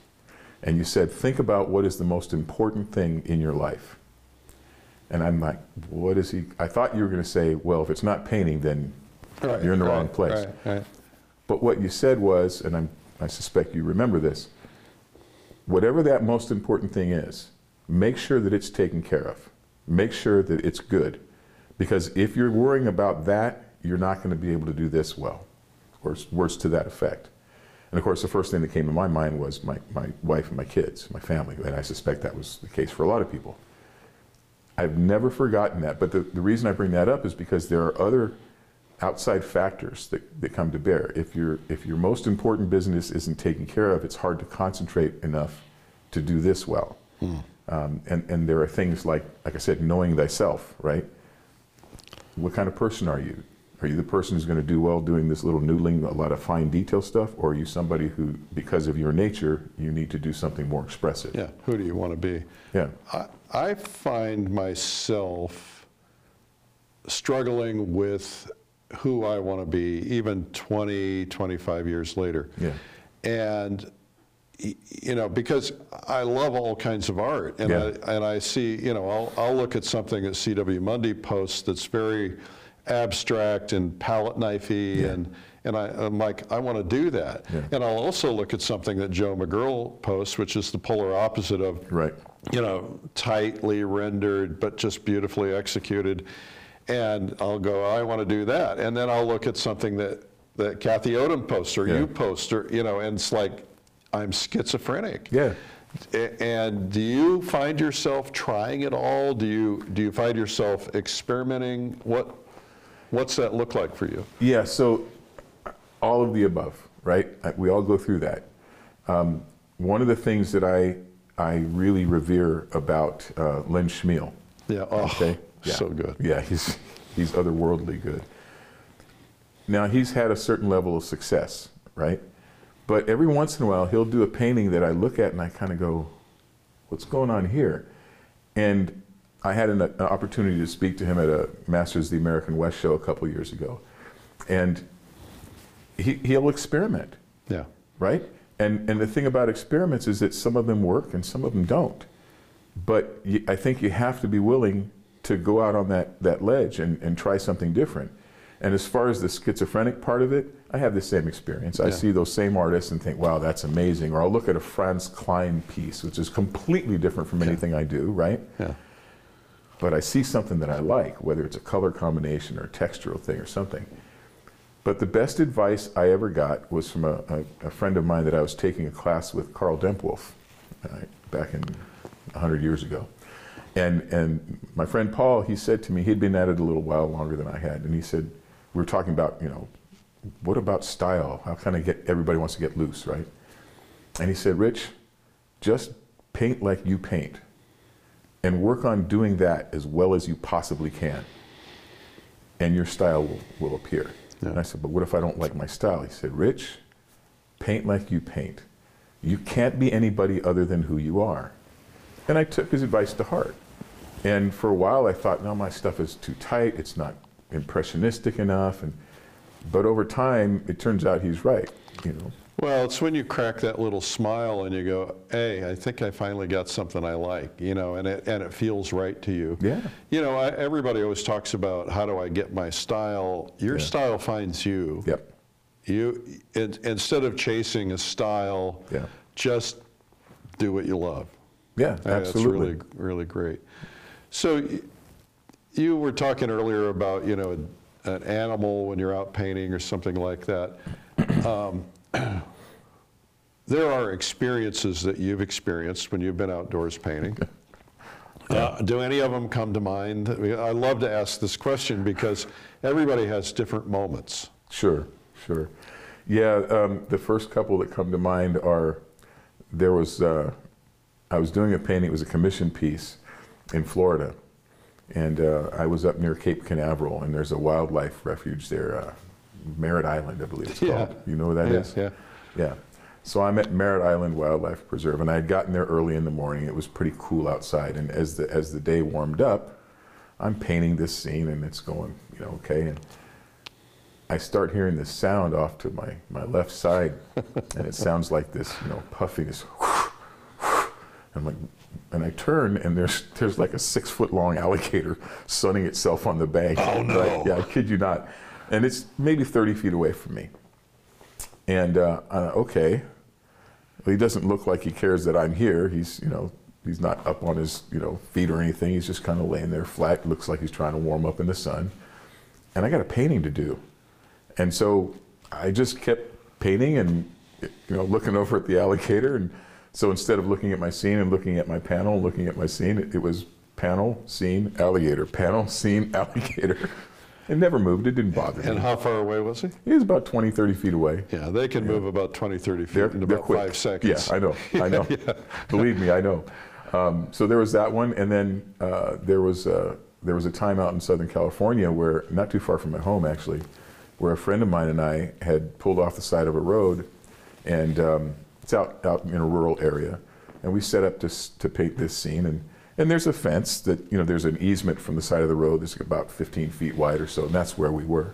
and you said, Think about what is the most important thing in your life. And I'm like, What is he? I thought you were going to say, Well, if it's not painting, then Right, you're in the wrong place. right, right. But what you said was, and I'm, I suspect you remember this, whatever that most important thing is, make sure that it's taken care of. Make sure that it's good. Because if you're worrying about that, you're not going to be able to do this well, or words to that effect. And of course, the first thing that came to my mind was my, my wife and my kids, my family, and I suspect that was the case for a lot of people. I've never forgotten that. But the, the reason I bring that up is because there are other outside factors that, that come to bear. If, your if your most important business isn't taken care of, it's hard to concentrate enough to do this well. Um, and, and there are things like, like I said, knowing thyself, right? What kind of person are you? Are you the person who's going to do well doing this little noodling, a lot of fine detail stuff? Or are you somebody who, because of your nature, you need to do something more expressive? Yeah, who do you want to be? Yeah. I, I find myself struggling with who I want to be even 20, 25 years later. Yeah. And, you know, because I love all kinds of art. And, Yeah. I, and I see, you know, I'll, I'll look at something that C.W. Mundy posts that's very abstract and palette knifey and and I, I'm like, I want to do that. Yeah. And I'll also look at something that Joe McGurl posts, which is the polar opposite of Right. you know, tightly rendered, but just beautifully executed. And I'll go, I want to do that. And then I'll look at something that, that Kathy Odom posts or Yeah. you post, or, you know, and it's like, I'm schizophrenic. Yeah. And do you find yourself trying it all? Do you, do you find yourself experimenting? What, what's that look like for you? Yeah, so all of the above, right? We all go through that. Um, one of the things that I I really revere about uh, Len Chmiel. Yeah, oh, Okay, yeah. so good. Yeah, he's he's otherworldly good. Now he's had a certain level of success, right? But every once in a while he'll do a painting that I look at and I kind of go, "What's going on here?" And I had an, an opportunity to speak to him at a Masters of the American West show a couple years ago, and he, he'll experiment Yeah, right? And and the thing about experiments is that some of them work and some of them don't. But you, I think you have to be willing to go out on that that ledge and, and try something different. And as far as the schizophrenic part of it, I have the same experience. I see those same artists and think, wow, that's amazing. Or I'll look at a Franz Kline piece, which is completely different from anything I do, right? yeah. but I see something that I like, whether it's a color combination or a textural thing or something. But the best advice I ever got was from a, a, a friend of mine that I was taking a class with, Karl Dempwolf, uh, back in 100 years ago. And, and my friend Paul, he said to me, he'd been at it a little while longer than I had, and he said, we were talking about, you know, what about style? How can I get, everybody wants to get loose, right? And he said, Rich, just paint like you paint and work on doing that as well as you possibly can, and your style will, will appear. And I said, But what if I don't like my style? He said, Rich, paint like you paint. You can't be anybody other than who you are. And I took his advice to heart. And for a while, I thought, no, my stuff is too tight. It's not impressionistic enough. And but over time, it turns out he's right. You know, Well, it's when you crack that little smile and you go, "Hey, I think I finally got something I like," you know, and it and it feels right to you. Yeah. You know, I, everybody always talks about how do I get my style. Your Yeah. style finds you. Yep. You in, instead of chasing a style, Yeah. just do what you love. Yeah, think absolutely. That's really, really great. So you were talking earlier about, you know, an animal when you're out painting or something like that. Um, there are experiences that you've experienced when you've been outdoors painting. Uh, do any of them come to mind? I love to ask this question because everybody has different moments. Sure, sure. Yeah, um, the first couple that come to mind are there was, uh, I was doing a painting, it was a commission piece in Florida. And uh, I was up near Cape Canaveral, and there's a wildlife refuge there, uh, Merritt Island, I believe it's Yeah. called. You know where that Yeah, is? yeah. Yeah. So I'm at Merritt Island Wildlife Preserve, and I had gotten there early in the morning. It was pretty cool outside, and as the as the day warmed up, I'm painting this scene, and it's going, you know, okay. And I start hearing this sound off to my my left side, and it sounds like this, you know, puffing this. I'm like, and I turn, and there's there's like a six foot long alligator sunning itself on the bank. Oh, no. Yeah, I kid you not. And it's maybe 30 feet away from me. And uh, uh, okay, well, he doesn't look like he cares that I'm here. He's, you know, he's not up on his, you know, feet or anything. He's just kind of laying there flat. Looks like he's trying to warm up in the sun. And I got a painting to do. And so I just kept painting and, you know, looking over at the alligator. And so instead of looking at my scene and looking at my panel, looking at my scene, it, it was panel, scene, alligator, panel, scene, alligator. It never moved. It didn't bother And me. And how far away was he? He was about 20, 30 feet away. Yeah, they can move about 20, 30 feet They're, in about quick. five seconds. Yeah, I know. I know. Believe me, I know. Um, so there was that one, and then uh, there was uh, there was a time out in Southern California where, not too far from my home actually, where a friend of mine and I had pulled off the side of a road, and um, it's out out in a rural area, and we set up to to paint this scene, and and there's a fence that you know there's an easement from the side of the road that's about 15 feet wide or so, and that's where we were.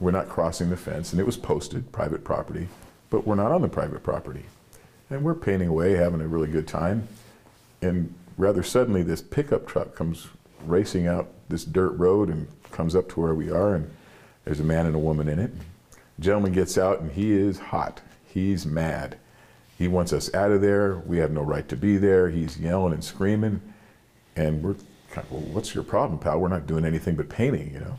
We're not crossing the fence, and it was posted private property, but we're not on the private property. And we're painting away, having a really good time. And rather suddenly, this pickup truck comes racing out this dirt road and comes up to where we are, and there's a man and a woman in it. gentleman gets out, and he is hot. He's mad. He wants us out of there. We have no right to be there. He's yelling and screaming. And we're kind of, well, what's your problem, pal? We're not doing anything but painting, you know?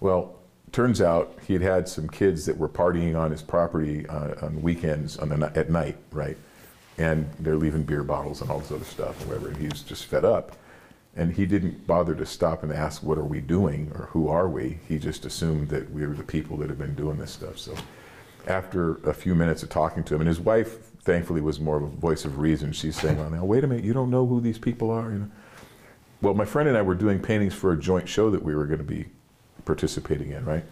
Well, turns out he had had some kids that were partying on his property uh, on weekends on the, at night, right? and they're leaving beer bottles and all this other stuff, and whatever. And just fed up, and he didn't bother to stop and ask, "What are we doing?" or "Who are we?" He just assumed that we were the people that have been doing this stuff. So, after a few minutes of talking to him, and his wife, thankfully, was more of a voice of reason. She's saying, "Oh, now wait a minute, you don't know who these people are." You know? Well, my friend and I were doing paintings for a joint show that we were going to be participating in, right?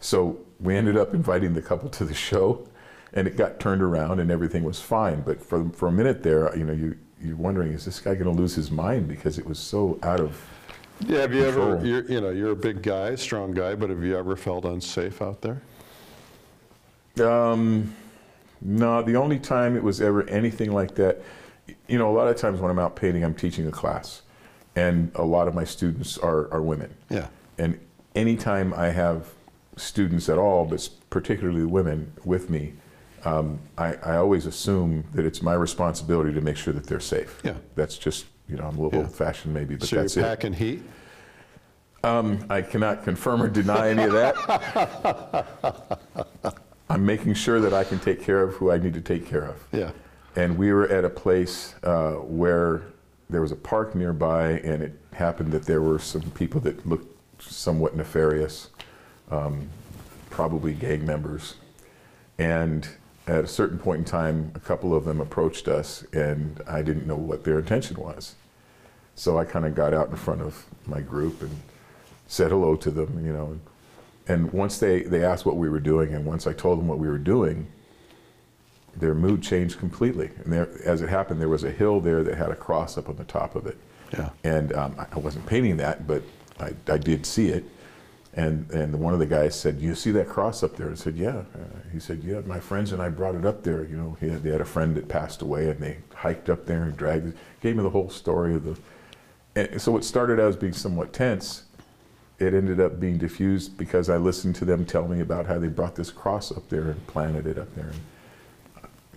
So we ended up inviting the couple to the show, and it got turned around, and everything was fine. But for for a minute there, you know, you you're wondering, is this guy going to lose his mind because it was so out of Yeah, have you ever, Control. you're, you know, you're a big guy, strong guy, but have you ever felt unsafe out there? Um, no, the only time it was ever anything like that, you know, a lot of times when I'm out painting, I'm teaching a class, and a lot of my students are, are women. Yeah. And anytime I have students at all, but particularly women with me, um, I, I always assume that it's my responsibility to make sure that they're safe. Yeah. That's just, you know, I'm a little Yeah. old fashioned maybe, but So you're that's it. packing heat? I cannot confirm or deny any of that. I'm making sure that I can take care of who I need to take care of. Yeah. And we were at a place uh, where there was a park nearby, and it happened that there were some people that looked somewhat nefarious, um, probably gang members. And at a certain point in time, a couple of them approached us, and I didn't know what their intention was. So I kind of got out in front of my group and said hello to them, you know. And once they, they asked what we were doing, and once I told them what we were doing, their mood changed completely. And there, as it happened, there was a hill there that had a cross up on the top of it. Yeah. And um, I- wasn't painting that, but I, I did see it. And, and one of the guys said, "You see that cross up there?" I said, "Yeah." Uh, he said, "Yeah, my friends and I brought it up there. You know, he had, they had a friend that passed away, and they hiked up there and dragged it." Gave me the whole story of the. And so it started out as being somewhat tense. It ended up being diffused because I listened to them tell me about how they brought this cross up there and planted it up there.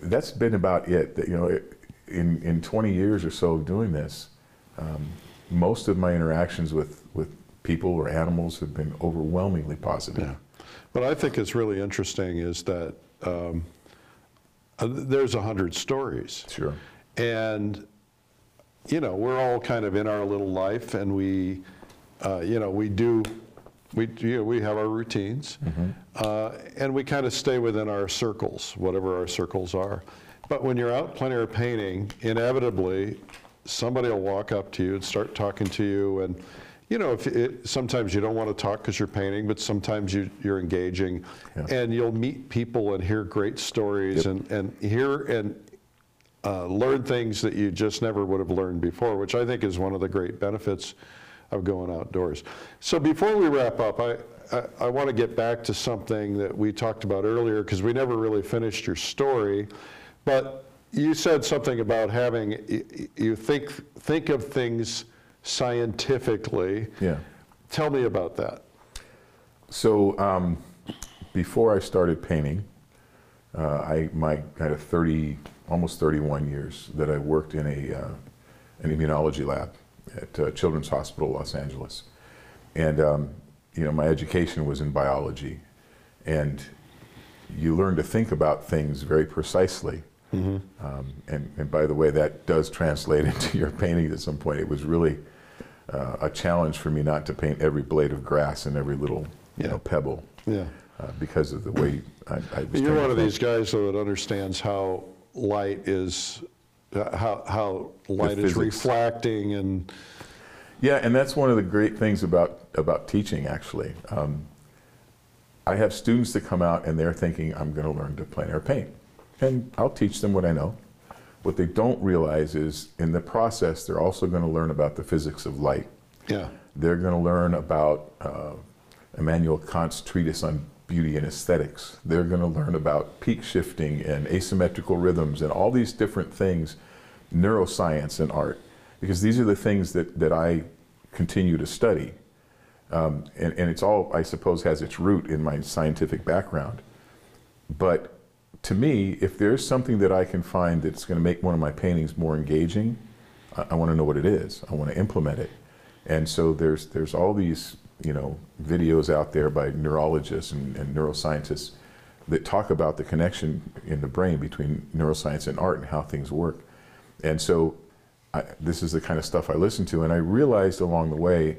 And that's been about it. That you know, it, in in 20 years or so of doing this, um, most of my interactions with with people or animals have been overwhelmingly positive. Yeah. What I think is really interesting is that um, uh, there's a hundred stories. Sure. And, you know, we're all kind of in our little life and we, uh, you know, we do, we, you know, we have our routines. Uh, and we kind of stay within our circles, whatever our circles are. But when you're out plein air painting, inevitably, somebody will walk up to you and start talking to you. And, you know, if it, sometimes you don't want to talk because you're painting, but sometimes you, you're engaging. Yeah. And you'll meet people and hear great stories and, and hear and uh, learn things that you just never would have learned before, which I think is one of the great benefits of going outdoors. So before we wrap up, I, I, I want to get back to something that we talked about earlier because we never really finished your story. But you said something about having you think think of things scientifically. Yeah. Tell me about that. So um, before I started painting, uh, I my had a 30 almost 31 years that I worked in a uh, an immunology lab at uh, Children's Hospital Los Angeles, and um, you know my education was in biology, and you learn to think about things very precisely. Um, and, and by the way, that does translate into your painting at some point. It was really uh, a challenge for me not to paint every blade of grass and every little you Yeah. know, pebble Yeah. uh, because of the way I, I was. You're one of these guys though that understands how light is, uh, how, how light is reflecting and, Yeah, and that's one of the great things about about teaching. Actually, um, I have students that come out and they're thinking, "I'm going to learn to plein air paint," and I'll teach them what I know. What they don't realize is, in the process, they're also going to learn about the physics of light. yeah, They're going to learn about uh, Immanuel Kant's treatise on beauty and aesthetics. They're going to learn about peak shifting and asymmetrical rhythms and all these different things, neuroscience and art, because these are the things that, that I continue to study. Um, and, and it's all, I suppose, has its root in my scientific background. But to me, if there's something that I can find that's going to make one of my paintings more engaging, I, I want to know what it is. I want to implement it. And so there's there's all these you know videos out there by neurologists and, and neuroscientists that talk about the connection in the brain between neuroscience and art and how things work. And so I, this is the kind of stuff I listen to. And I realized along the way,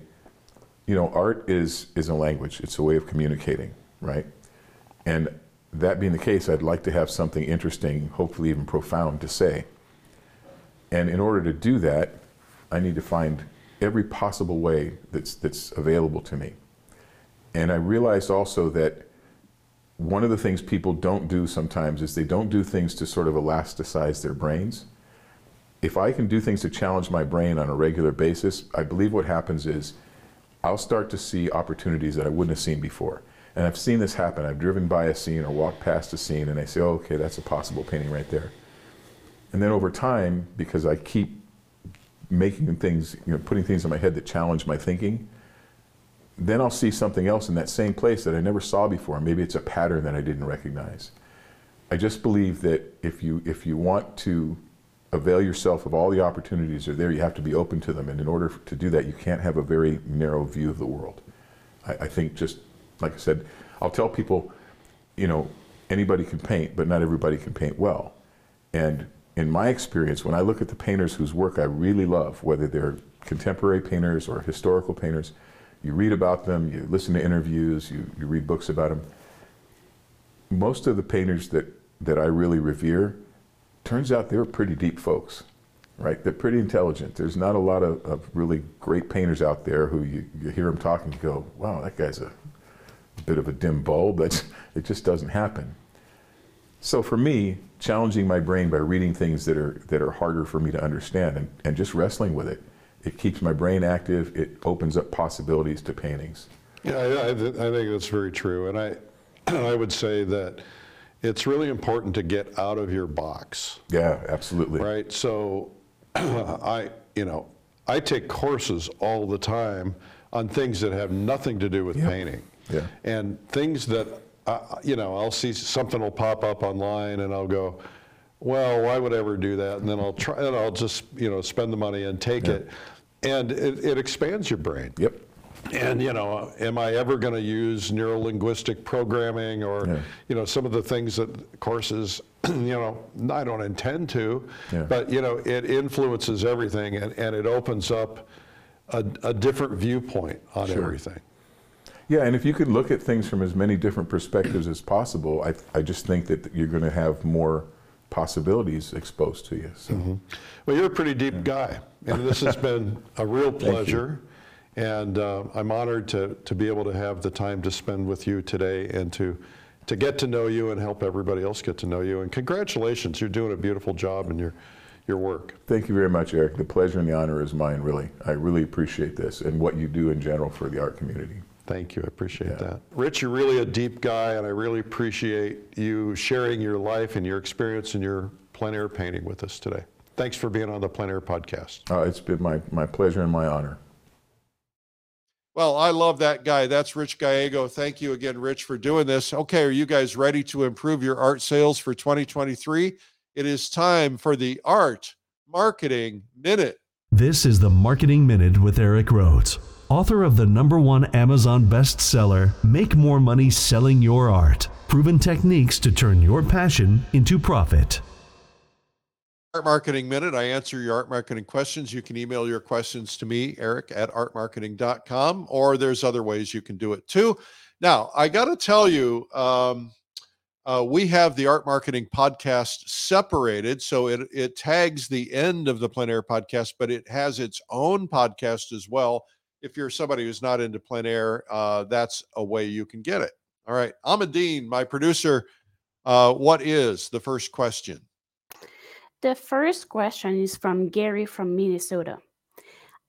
you know, art is, is a language, it's a way of communicating, right? And that being the case, I'd like to have something interesting, hopefully even profound, to say. And in order to do that, I need to find every possible way that's, that's available to me. And I realized also that one of the things people don't do sometimes is they don't do things to sort of elasticize their brains. If I can do things to challenge my brain on a regular basis, I believe what happens is I'll start to see opportunities that I wouldn't have seen before. And I've seen this happen. I've driven by a scene or walked past a scene and I say, oh, okay, that's a possible painting right there. And then over time, because I keep making things, you know, putting things in my head that challenge my thinking, then I'll see something else in that same place that I never saw before. Maybe it's a pattern that I didn't recognize. I just believe that if you if you want to avail yourself of all the opportunities that are there, you have to be open to them. And in order to do that, you can't have a very narrow view of the world. I, I think just like I said, I'll tell people, you know, anybody can paint, but not everybody can paint well. And in my experience, when I look at the painters whose work I really love, whether they're contemporary painters or historical painters, you read about them, you listen to interviews, you, you read books about them. Most of the painters that, that I really revere, turns out they're pretty deep folks, right? They're pretty intelligent. There's not a lot of, of really great painters out there who you, you hear them talking, you go, wow, that guy's a bit of a dim bulb. That's, it just doesn't happen. So for me, challenging my brain by reading things that are that are harder for me to understand and, and just wrestling with it, it keeps my brain active. It opens up possibilities to paintings. Yeah, I, I, th- I think that's very true, and I I would say that it's really important to get out of your box. Yeah, absolutely. Right. So I you know I take courses all the time on things that have nothing to do with Yeah. painting. Yeah. And things that, uh, you know, I'll see something will pop up online and I'll go, well, why would I ever do that? And then I'll try, and I'll just, you know, spend the money and take Yeah. it. And it, it expands your brain. Yep. And, you know, am I ever going to use neuro-linguistic programming or, Yeah. you know, some of the things that courses, you know, I don't intend to, Yeah. but, you know, it influences everything and, and it opens up a, a different viewpoint on everything. Yeah, and if you could look at things from as many different perspectives as possible, I, I just think that you're going to have more possibilities exposed to you. So, Well, you're a pretty deep guy, and this has been a real pleasure. And uh, I'm honored to, to be able to have the time to spend with you today and to, to get to know you and help everybody else get to know you. And congratulations, you're doing a beautiful job in your, your work. thank you very much, Eric. The pleasure and the honor is mine, really. I really appreciate this and what you do in general for the art community. Thank you, I appreciate Yeah. that. Rich, you're really a deep guy, and I really appreciate you sharing your life and your experience and your plein air painting with us today. Thanks for being on the Plein Air Podcast. Uh, it's been my, my pleasure and my honor. Well, I love that guy. That's Rich Gallego. Thank you again, Rich, for doing this. Okay, are you guys ready to improve your art sales for 2023? It is time for the Art Marketing Minute. This is the Marketing Minute with Eric Rhoads, author of the number one Amazon bestseller, Make More Money Selling Your Art Proven Techniques to Turn Your Passion into Profit. Art Marketing Minute. I answer your art marketing questions. You can email your questions to me, Eric at artmarketing.com, or there's other ways you can do it too. Now, I got to tell you, um, uh, we have the art marketing podcast separated. So it, it tags the end of the plein air podcast, but it has its own podcast as well. If you're somebody who's not into plein air, uh, that's a way you can get it. All right. Amandine, my producer, uh, what is the first question? The first question is from Gary from Minnesota.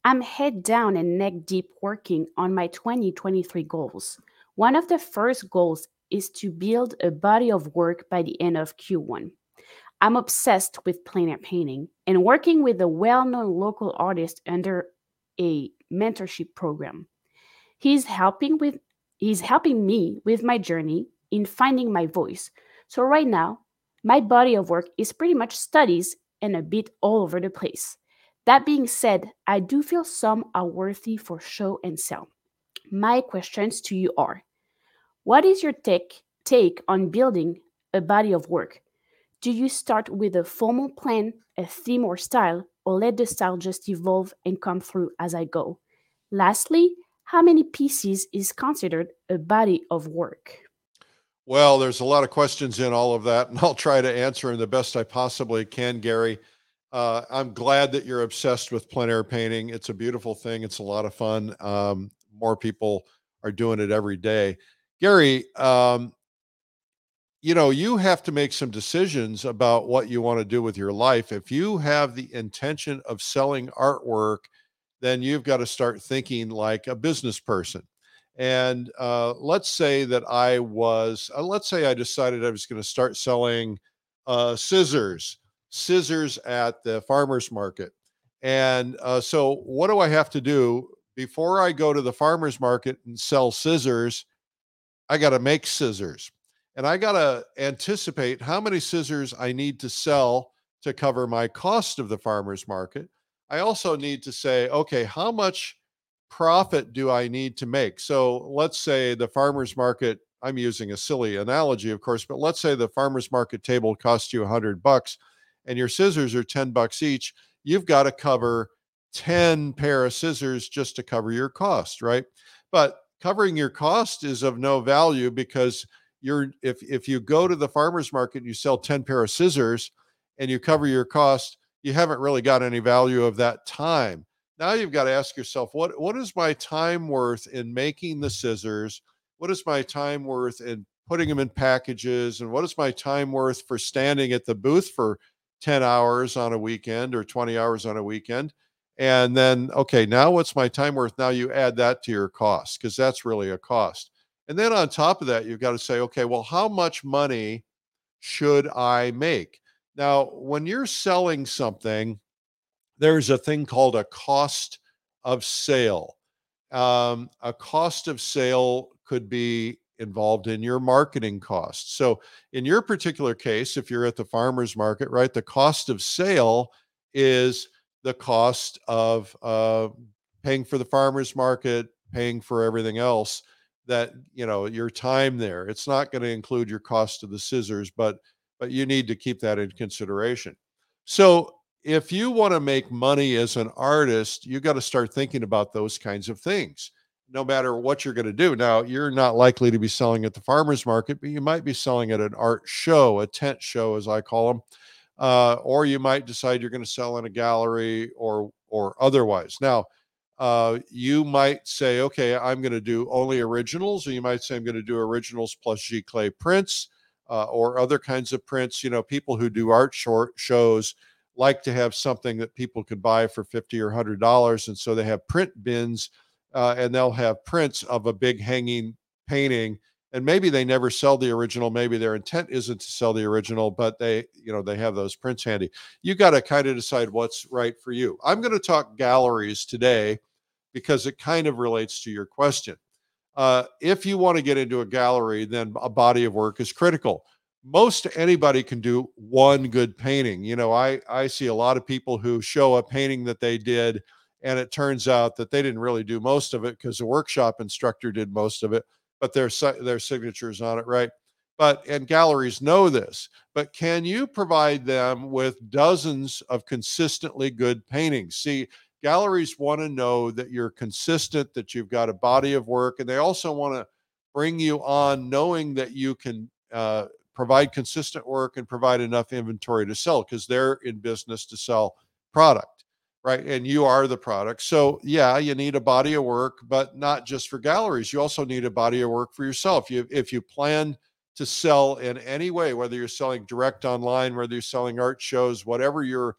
I'm head down and neck deep working on my 2023 goals. One of the first goals is to build a body of work by the end of Q1. I'm obsessed with plein air painting and working with a well known local artist under a mentorship program. He's helping with he's helping me with my journey in finding my voice. So right now, my body of work is pretty much studies and a bit all over the place. That being said, I do feel some are worthy for show and sell. My questions to you are What is your take take on building a body of work? Do you start with a formal plan, a theme or style, or let the style just evolve and come through as I go? Lastly, how many pieces is considered a body of work? Well, there's a lot of questions in all of that, and I'll try to answer them the best I possibly can, Gary. Uh, I'm glad that you're obsessed with plein air painting. It's a beautiful thing. It's a lot of fun. Um, more people are doing it every day. Gary, um, you know, you have to make some decisions about what you want to do with your life. If you have the intention of selling artwork, then you've got to start thinking like a business person. And uh, let's say that I was, uh, let's say I decided I was going to start selling uh, scissors, scissors at the farmer's market. And uh, so, what do I have to do before I go to the farmer's market and sell scissors? I got to make scissors and I got to anticipate how many scissors I need to sell to cover my cost of the farmer's market. I also need to say, okay, how much profit do I need to make? So let's say the farmer's market, I'm using a silly analogy, of course, but let's say the farmer's market table costs you a hundred bucks and your scissors are 10 bucks each. You've got to cover 10 pair of scissors just to cover your cost, right? But covering your cost is of no value because you're if if you go to the farmers market and you sell 10 pair of scissors and you cover your cost you haven't really got any value of that time. Now you've got to ask yourself what what is my time worth in making the scissors? What is my time worth in putting them in packages? And what is my time worth for standing at the booth for 10 hours on a weekend or 20 hours on a weekend? And then okay now what's my time worth? Now you add that to your cost because that's really a cost and then on top of that, you've got to say, okay, well, how much money should I make? Now, when you're selling something, there's a thing called a cost of sale. Um, a cost of sale could be involved in your marketing costs. So, in your particular case, if you're at the farmer's market, right, the cost of sale is the cost of uh, paying for the farmer's market, paying for everything else that you know your time there. It's not going to include your cost of the scissors but but you need to keep that in consideration. So if you want to make money as an artist you got to start thinking about those kinds of things no matter what you're going to do. Now you're not likely to be selling at the farmers market but you might be selling at an art show a tent show as i call them uh, or you might decide you're going to sell in a gallery or or otherwise. Now uh, you might say, okay, I'm going to do only originals, or you might say, I'm going to do originals plus giclée prints uh, or other kinds of prints. You know, people who do art short shows like to have something that people could buy for 50 or $100. And so they have print bins uh, and they'll have prints of a big hanging painting and maybe they never sell the original maybe their intent isn't to sell the original but they you know they have those prints handy you got to kind of decide what's right for you i'm going to talk galleries today because it kind of relates to your question. Uh, if you want to get into a gallery, then a body of work is critical. Most anybody can do one good painting. You know, I I see a lot of people who show a painting that they did, and it turns out that they didn't really do most of it because the workshop instructor did most of it, but their their signatures on it, right? But and galleries know this. But can you provide them with dozens of consistently good paintings? See, galleries want to know that you're consistent, that you've got a body of work, and they also want to bring you on knowing that you can uh, provide consistent work and provide enough inventory to sell because they're in business to sell product, right? And you are the product. So, yeah, you need a body of work, but not just for galleries. You also need a body of work for yourself. You, if you plan to sell in any way, whether you're selling direct online, whether you're selling art shows, whatever your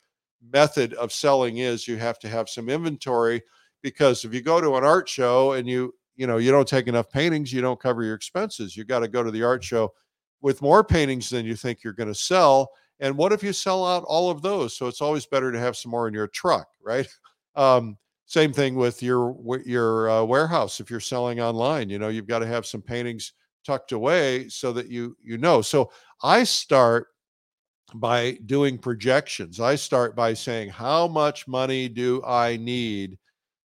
method of selling is you have to have some inventory because if you go to an art show and you you know you don't take enough paintings you don't cover your expenses. You got to go to the art show with more paintings than you think you're going to sell. And what if you sell out all of those? So it's always better to have some more in your truck right? Um, same thing with your your uh, warehouse. If you're selling online you know you've got to have some paintings tucked away so that you you know. So i start by doing projections. I start by saying, how much money do I need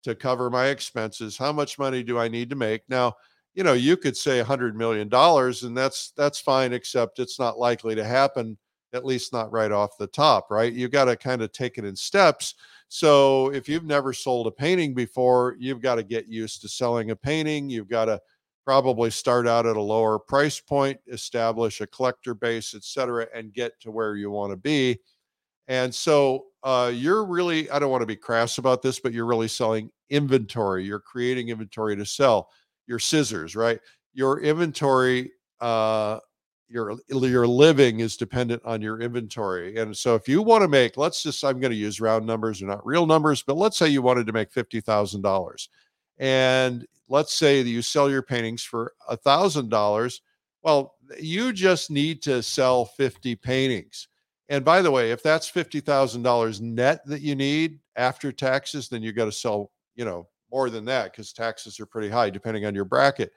to cover my expenses? How much money do I need to make? Now, you know, you could say a hundred million dollars, and that's that's fine, except it's not likely to happen, at least not right off the top, right? You got to kind of take it in steps. So if you've never sold a painting before, you've got to get used to selling a painting. You've got to probably start out at a lower price point, establish a collector base, et cetera, and get to where you want to be. And so uh, you're really, I don't want to be crass about this, but you're really selling inventory. You're creating inventory to sell your scissors, right? Your inventory, uh, your your living is dependent on your inventory. And so if you want to make, let's just, I'm going to use round numbers, they're not real numbers, but let's say you wanted to make fifty thousand dollars, and let's say that you sell your paintings for a thousand dollars well you just need to sell 50 paintings. And by the way if that's $50000 net that you need after taxes then you got to sell you know more than that because taxes are pretty high depending on your bracket.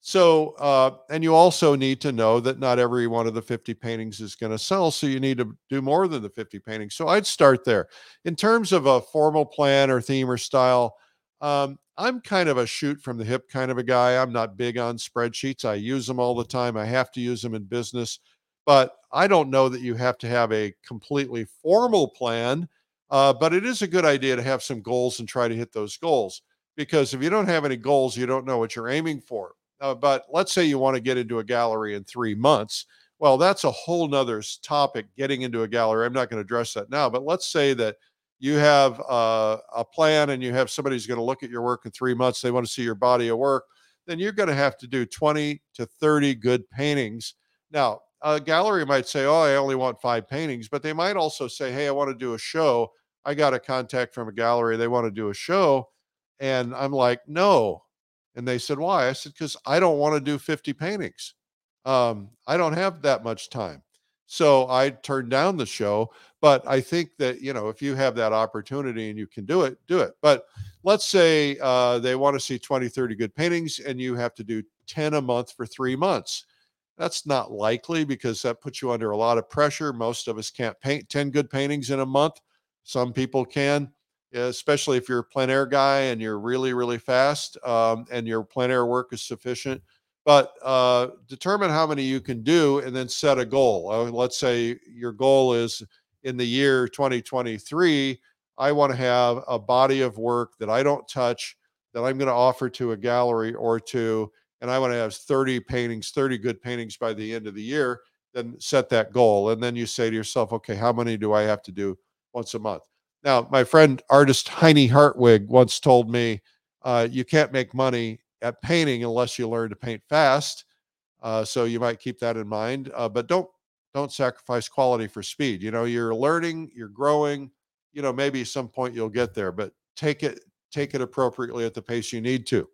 So uh, and you also need to know that not every one of the 50 paintings is going to sell so you need to do more than the 50 paintings. So i'd start there. In terms of a formal plan or theme or style um, I'm kind of a shoot from the hip kind of a guy. I'm not big on spreadsheets. I use them all the time. I have to use them in business, but I don't know that you have to have a completely formal plan. Uh, but it is a good idea to have some goals and try to hit those goals because if you don't have any goals, you don't know what you're aiming for. Uh, but let's say you want to get into a gallery in three months. Well, that's a whole nother topic getting into a gallery. I'm not going to address that now, but let's say that you have a, a plan and you have somebody who's going to look at your work in three months, they want to see your body of work, then you're going to have to do 20 to 30 good paintings. Now, a gallery might say, Oh, I only want five paintings, but they might also say, Hey, I want to do a show. I got a contact from a gallery, they want to do a show. And I'm like, No. And they said, Why? I said, Because I don't want to do 50 paintings. Um, I don't have that much time. So I turned down the show. But I think that, you know, if you have that opportunity and you can do it, do it. But let's say uh, they want to see 20, 30 good paintings and you have to do 10 a month for three months. That's not likely because that puts you under a lot of pressure. Most of us can't paint 10 good paintings in a month. Some people can, especially if you're a plein air guy and you're really, really fast um, and your plein air work is sufficient but uh, determine how many you can do and then set a goal. Uh, let's say your goal is in the year 2023, I want to have a body of work that I don't touch that I'm going to offer to a gallery or two. And I want to have 30 paintings, 30 good paintings by the end of the year. Then set that goal. And then you say to yourself, okay, how many do I have to do once a month? Now, my friend artist Heinie Hartwig once told me, uh, you can't make money at painting unless you learn to paint fast. Uh, so you might keep that in mind. Uh, but don't don't sacrifice quality for speed. You know, you're learning, you're growing, you know, maybe some point you'll get there, but take it take it appropriately at the pace you need to.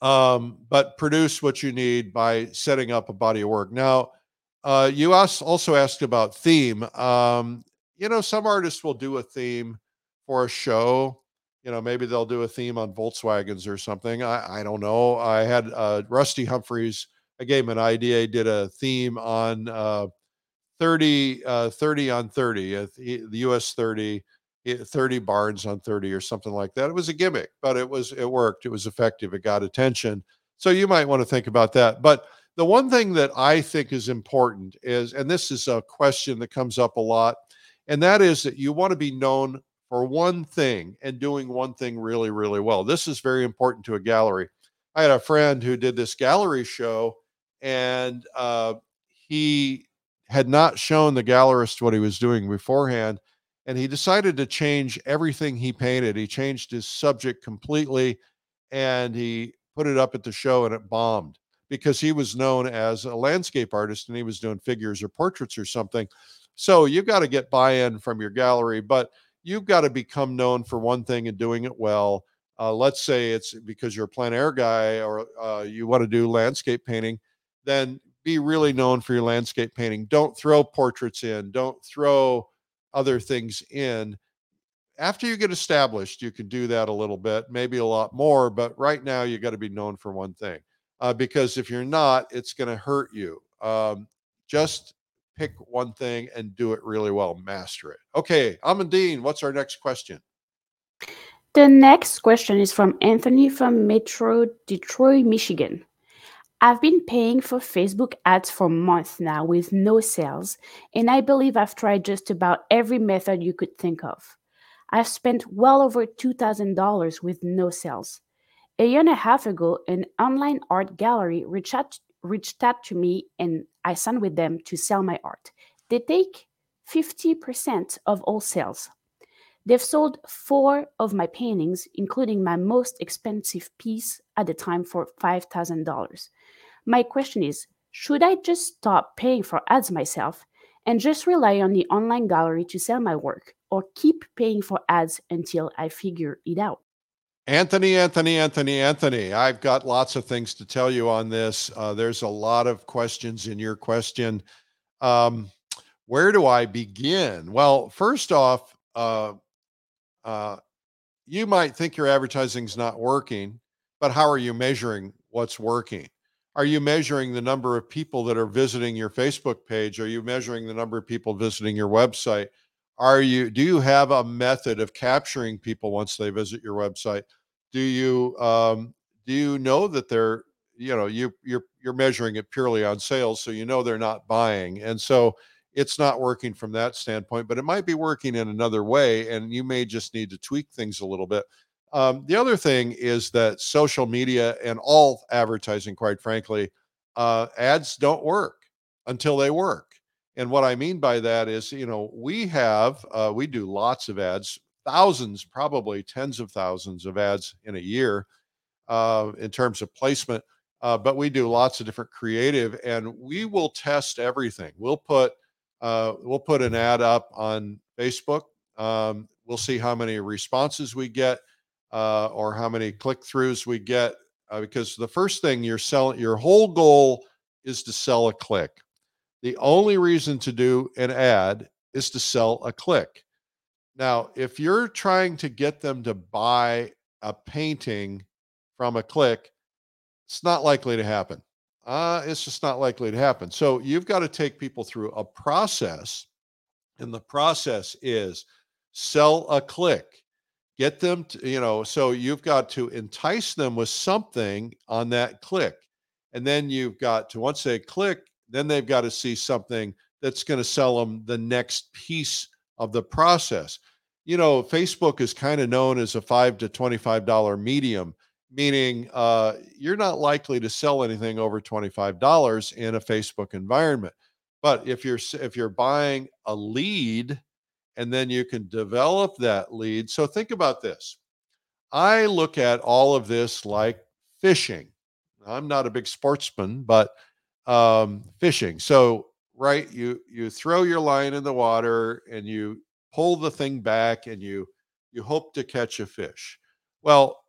Um, but produce what you need by setting up a body of work. Now, uh, you also asked about theme. Um, you know, some artists will do a theme for a show. You know, maybe they'll do a theme on Volkswagens or something. I, I don't know. I had uh, Rusty Humphries. I gave him an idea. Did a theme on uh, 30, uh, 30 on 30, uh, the US 30, 30 barns on 30 or something like that. It was a gimmick, but it was, it worked. It was effective. It got attention. So you might want to think about that. But the one thing that I think is important is, and this is a question that comes up a lot, and that is that you want to be known for one thing and doing one thing really, really well. This is very important to a gallery. I had a friend who did this gallery show and uh, he had not shown the gallerist what he was doing beforehand and he decided to change everything he painted he changed his subject completely and he put it up at the show and it bombed because he was known as a landscape artist and he was doing figures or portraits or something so you've got to get buy-in from your gallery but you've got to become known for one thing and doing it well uh, let's say it's because you're a plein air guy or uh, you want to do landscape painting then be really known for your landscape painting. Don't throw portraits in, don't throw other things in. After you get established, you can do that a little bit, maybe a lot more, but right now you got to be known for one thing. Uh, because if you're not, it's going to hurt you. Um, just pick one thing and do it really well, master it. Okay, Amandine, what's our next question? The next question is from Anthony from Metro Detroit, Michigan. I've been paying for Facebook ads for months now with no sales, and I believe I've tried just about every method you could think of. I've spent well over $2,000 with no sales. A year and a half ago, an online art gallery reached out, reached out to me and I signed with them to sell my art. They take 50% of all sales. They've sold four of my paintings, including my most expensive piece at the time for $5,000. My question is should I just stop paying for ads myself and just rely on the online gallery to sell my work, or keep paying for ads until I figure it out? Anthony, Anthony, Anthony, Anthony. I've got lots of things to tell you on this. Uh, there's a lot of questions in your question. Um, where do I begin? Well, first off, uh, uh, you might think your advertising's not working, but how are you measuring what's working? Are you measuring the number of people that are visiting your Facebook page? Are you measuring the number of people visiting your website? Are you do you have a method of capturing people once they visit your website? Do you um, do you know that they're you know you you're you're measuring it purely on sales, so you know they're not buying, and so it's not working from that standpoint, but it might be working in another way, and you may just need to tweak things a little bit. Um, the other thing is that social media and all advertising, quite frankly, uh, ads don't work until they work. And what I mean by that is, you know, we have, uh, we do lots of ads, thousands, probably tens of thousands of ads in a year uh, in terms of placement. Uh, but we do lots of different creative, and we will test everything. We'll put uh, we'll put an ad up on Facebook. Um, we'll see how many responses we get uh, or how many click throughs we get. Uh, because the first thing you're selling, your whole goal is to sell a click. The only reason to do an ad is to sell a click. Now, if you're trying to get them to buy a painting from a click, it's not likely to happen. Uh, it's just not likely to happen. So you've got to take people through a process, and the process is sell a click get them to, you know, so you've got to entice them with something on that click. And then you've got to, once they click, then they've got to see something that's going to sell them the next piece of the process. You know, Facebook is kind of known as a five to $25 medium, meaning uh, you're not likely to sell anything over $25 in a Facebook environment. But if you're if you're buying a lead and then you can develop that lead. So think about this. I look at all of this like fishing. I'm not a big sportsman, but um, fishing. So right, you you throw your line in the water and you pull the thing back and you you hope to catch a fish. Well,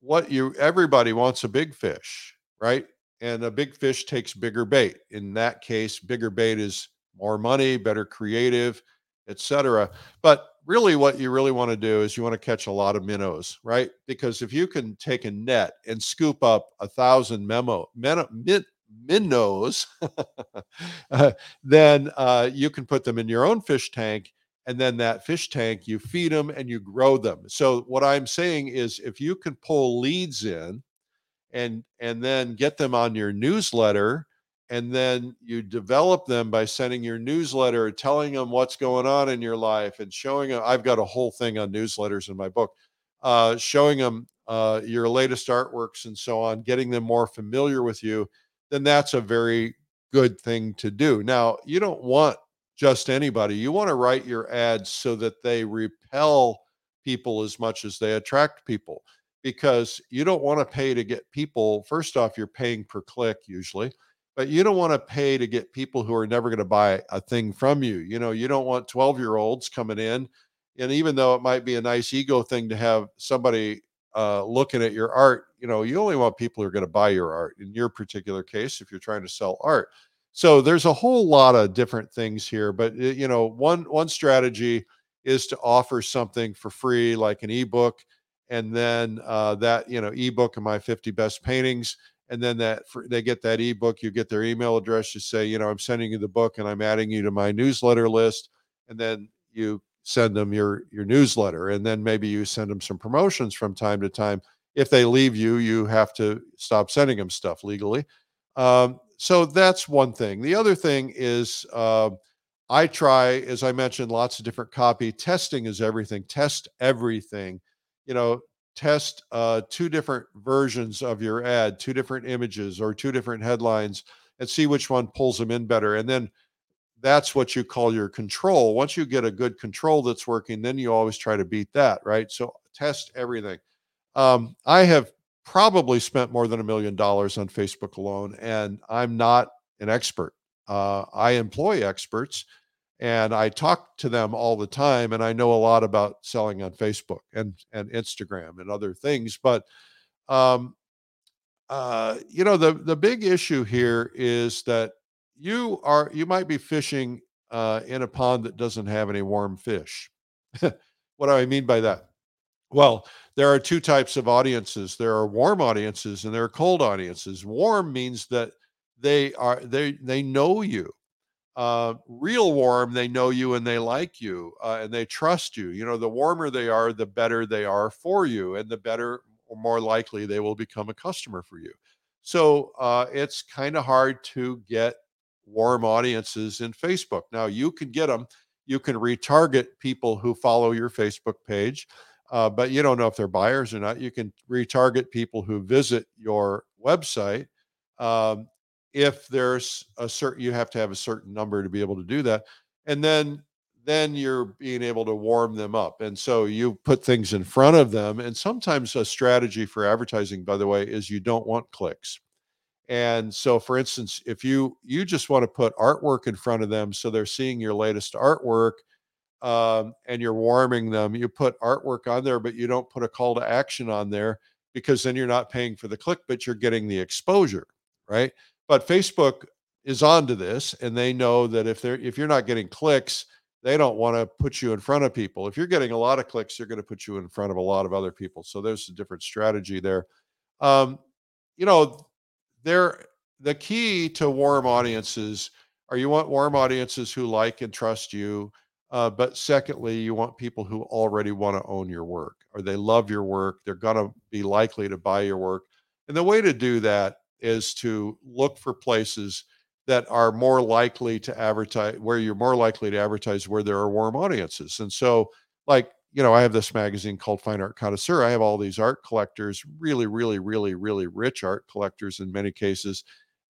what you everybody wants a big fish, right? And a big fish takes bigger bait. In that case, bigger bait is more money, better creative etc. But really, what you really want to do is you want to catch a lot of minnows, right? Because if you can take a net and scoop up a thousand memo min, min, minnows, uh, then uh, you can put them in your own fish tank. And then that fish tank, you feed them and you grow them. So what I'm saying is, if you can pull leads in, and and then get them on your newsletter and then you develop them by sending your newsletter telling them what's going on in your life and showing them i've got a whole thing on newsletters in my book uh, showing them uh, your latest artworks and so on getting them more familiar with you then that's a very good thing to do now you don't want just anybody you want to write your ads so that they repel people as much as they attract people because you don't want to pay to get people first off you're paying per click usually but you don't want to pay to get people who are never going to buy a thing from you. You know, you don't want 12 year olds coming in. And even though it might be a nice ego thing to have somebody uh, looking at your art, you know, you only want people who are going to buy your art in your particular case if you're trying to sell art. So there's a whole lot of different things here, but you know, one one strategy is to offer something for free, like an ebook, and then uh, that you know ebook of my 50 best paintings and then that for, they get that ebook you get their email address you say you know i'm sending you the book and i'm adding you to my newsletter list and then you send them your your newsletter and then maybe you send them some promotions from time to time. If they leave you you have to stop sending them stuff legally. Um, so that's one thing. The other thing is uh, i try as i mentioned lots of different copy. Testing is everything. Test everything. You know test uh, two different versions of your ad two different images or two different headlines and see which one pulls them in better. And then that's what you call your control. Once you get a good control that's working, then you always try to beat that, right? So test everything. Um, I have probably spent more than a million dollars on Facebook alone, and I'm not an expert. Uh, I employ experts and I talk to them all the time, and I know a lot about selling on Facebook and, and Instagram and other things. But um, uh, you know, the the big issue here is that you are you might be fishing uh, in a pond that doesn't have any warm fish. what do I mean by that? Well, there are two types of audiences. There are warm audiences and there are cold audiences. Warm means that they are they they know you. Uh, real warm, they know you and they like you uh, and they trust you. You know, the warmer they are, the better they are for you, and the better or more likely they will become a customer for you. So uh, it's kind of hard to get warm audiences in Facebook. Now you can get them. You can retarget people who follow your Facebook page, uh, but you don't know if they're buyers or not. You can retarget people who visit your website. Um, if there's a certain, you have to have a certain number to be able to do that, and then then you're being able to warm them up. And so you put things in front of them. And sometimes a strategy for advertising, by the way, is you don't want clicks. And so, for instance, if you you just want to put artwork in front of them, so they're seeing your latest artwork, um, and you're warming them, you put artwork on there, but you don't put a call to action on there because then you're not paying for the click, but you're getting the exposure, right? But Facebook is onto this, and they know that if they're if you're not getting clicks, they don't want to put you in front of people. If you're getting a lot of clicks, they're going to put you in front of a lot of other people. So there's a different strategy there. Um, you know, there the key to warm audiences are you want warm audiences who like and trust you uh, but secondly you want people who already want to own your work or they love your work they're going to be likely to buy your work. And the way to do that is to look for places that are more likely to advertise where you're more likely to advertise where there are warm audiences. And so like you know, I have this magazine called Fine Art Connoisseur. I have all these art collectors, really, really, really, really rich art collectors in many cases.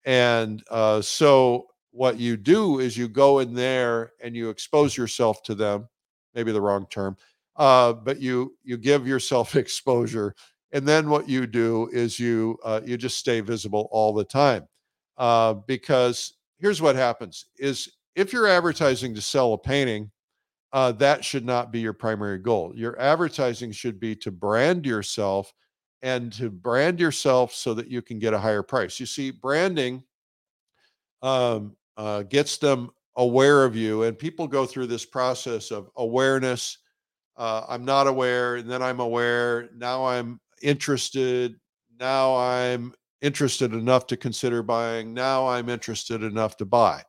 And uh, so what you do is you go in there and you expose yourself to them, maybe the wrong term, uh, but you you give yourself exposure. And then what you do is you uh, you just stay visible all the time. Uh, because here's what happens is if you're advertising to sell a painting, uh, that should not be your primary goal. Your advertising should be to brand yourself and to brand yourself so that you can get a higher price. You see, branding um, uh, gets them aware of you, and people go through this process of awareness. Uh, I'm not aware, and then I'm aware. Now I'm interested. Now I'm interested enough to consider buying. Now I'm interested enough to buy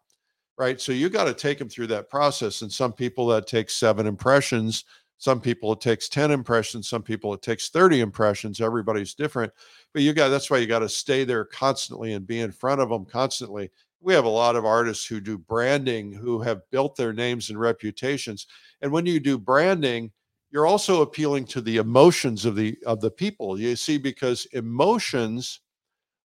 right? So you got to take them through that process. And some people that takes seven impressions, some people it takes 10 impressions, some people it takes 30 impressions. Everybody's different. But you got that's why you got to stay there constantly and be in front of them constantly. We have a lot of artists who do branding who have built their names and reputations. And when you do branding, you're also appealing to the emotions of the of the people. You see, because emotions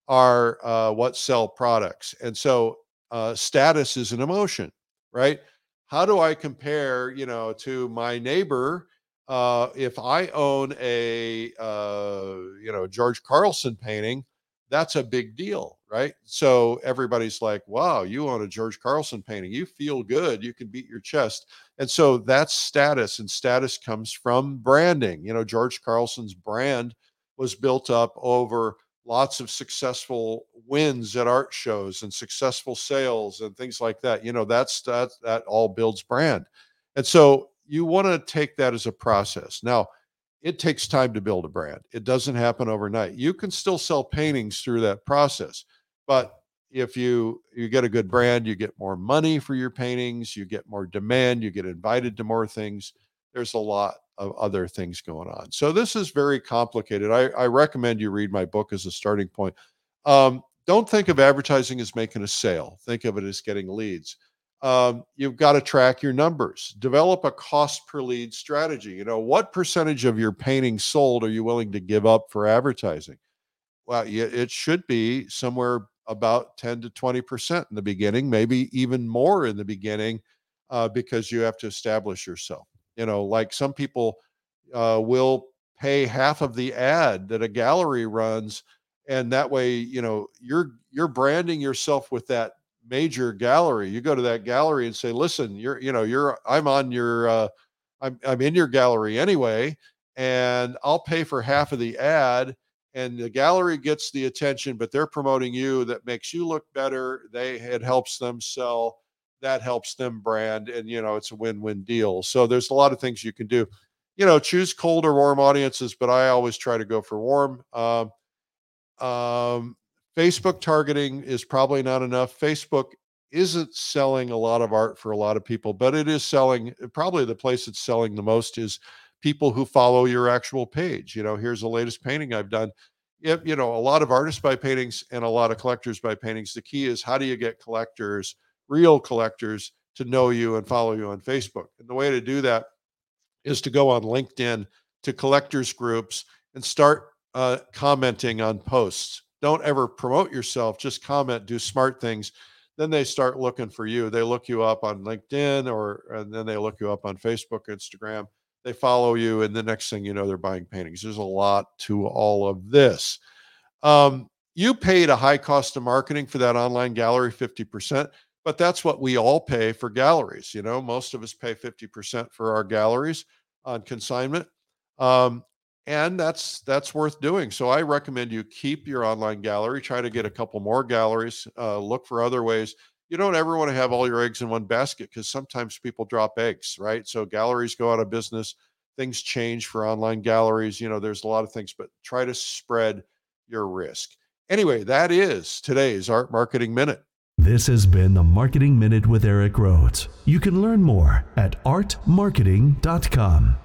are uh, what sell products. And so uh, status is an emotion, right? How do I compare, you know, to my neighbor? Uh, if I own a, uh, you know, George Carlson painting, that's a big deal, right? So everybody's like, wow, you own a George Carlson painting. You feel good. You can beat your chest. And so that's status, and status comes from branding. You know, George Carlson's brand was built up over lots of successful wins at art shows and successful sales and things like that you know that's that that all builds brand. And so you want to take that as a process. Now it takes time to build a brand. It doesn't happen overnight. You can still sell paintings through that process but if you you get a good brand you get more money for your paintings you get more demand you get invited to more things. There's a lot of other things going on. So this is very complicated. I, I recommend you read my book as a starting point. Um, don't think of advertising as making a sale. Think of it as getting leads. Um, you've got to track your numbers. Develop a cost per lead strategy. You know, what percentage of your paintings sold are you willing to give up for advertising? Well, it should be somewhere about 10 to 20% in the beginning, maybe even more in the beginning, uh, because you have to establish yourself. You know, like some people uh, will pay half of the ad that a gallery runs and that way you know you're you're branding yourself with that major gallery. You go to that gallery and say listen you're you know you're i'm on your uh i'm i'm in your gallery anyway and i'll pay for half of the ad and the gallery gets the attention but they're promoting you that makes you look better they it helps them sell that helps them brand and you know it's a win-win deal. So there's a lot of things you can do. You know choose cold or warm audiences but i always try to go for warm. Um, um, facebook targeting is probably not enough. Facebook isn't selling a lot of art for a lot of people but it is selling probably the place it's selling the most is people who follow your actual page. You know here's the latest painting i've done. You know a lot of artists buy paintings and a lot of collectors buy paintings. The key is how do you get collectors real collectors to know you and follow you on Facebook. And the way to do that is to go on LinkedIn to collectors groups and start uh, commenting on posts. Don't ever promote yourself, just comment, do smart things. Then they start looking for you. They look you up on LinkedIn or and then they look you up on Facebook, Instagram. They follow you, and the next thing you know, they're buying paintings. There's a lot to all of this. Um, you paid a high cost of marketing for that online gallery, 50% but that's what we all pay for galleries. You know, most of us pay 50% for our galleries on consignment. Um, and that's that's worth doing. So I recommend you keep your online gallery, try to get a couple more galleries, uh, look for other ways. You don't ever want to have all your eggs in one basket because sometimes people drop eggs, right? So galleries go out of business, things change for online galleries. You know, there's a lot of things, but try to spread your risk. Anyway, that is today's Art Marketing Minute. This has been the Marketing Minute with Eric Rhoads. You can learn more at artmarketing.com.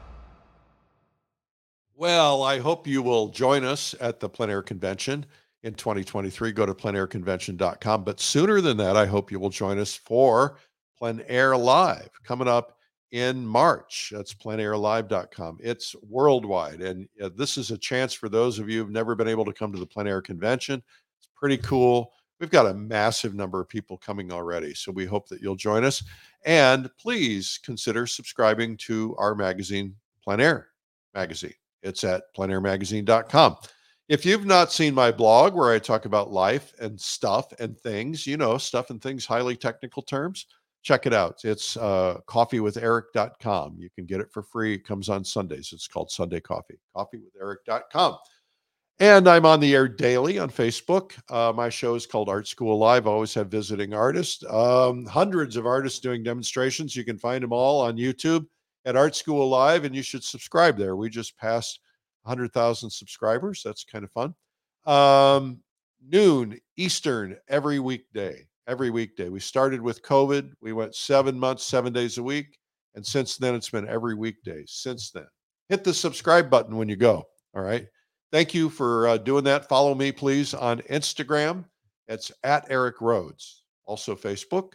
Well, I hope you will join us at the Plein Air Convention in 2023. Go to pleinairconvention.com. But sooner than that, I hope you will join us for Plein Air Live coming up in March. That's pleinairlive.com. It's worldwide. And uh, this is a chance for those of you who've never been able to come to the Plein Air Convention. It's pretty cool. We've got a massive number of people coming already. So we hope that you'll join us. And please consider subscribing to our magazine, Plein Air Magazine. It's at pleinairmagazine.com. If you've not seen my blog where I talk about life and stuff and things, you know, stuff and things, highly technical terms, check it out. It's uh, coffeewitheric.com. You can get it for free. It comes on Sundays. It's called Sunday Coffee, coffeewitheric.com. And I'm on the air daily on Facebook. Uh, my show is called Art School Live. I always have visiting artists, um, hundreds of artists doing demonstrations. You can find them all on YouTube at Art School Live, and you should subscribe there. We just passed 100,000 subscribers. That's kind of fun. Um, noon Eastern every weekday. Every weekday. We started with COVID. We went seven months, seven days a week. And since then, it's been every weekday since then. Hit the subscribe button when you go. All right. Thank you for uh, doing that. Follow me, please, on Instagram. It's at Eric Rhoads. Also, Facebook,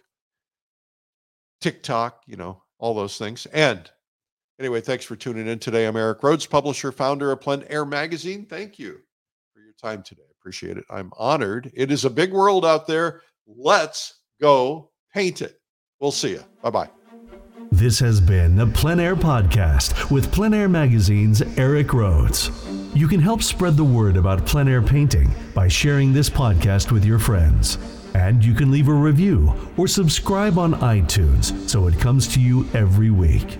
TikTok, you know, all those things. And anyway, thanks for tuning in today. I'm Eric Rhoads, publisher, founder of Plein Air Magazine. Thank you for your time today. Appreciate it. I'm honored. It is a big world out there. Let's go paint it. We'll see you. Bye bye. This has been the Plein Air Podcast with Plein Air Magazine's Eric Rhoads. You can help spread the word about plein air painting by sharing this podcast with your friends. And you can leave a review or subscribe on iTunes so it comes to you every week.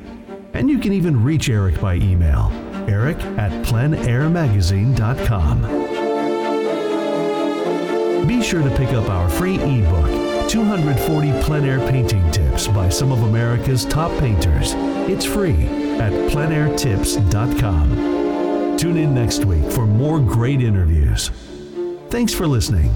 And you can even reach Eric by email, eric at pleinairmagazine.com. Be sure to pick up our free ebook, 240 plein air painting tips by some of America's top painters. It's free at pleinairtips.com. Tune in next week for more great interviews. Thanks for listening.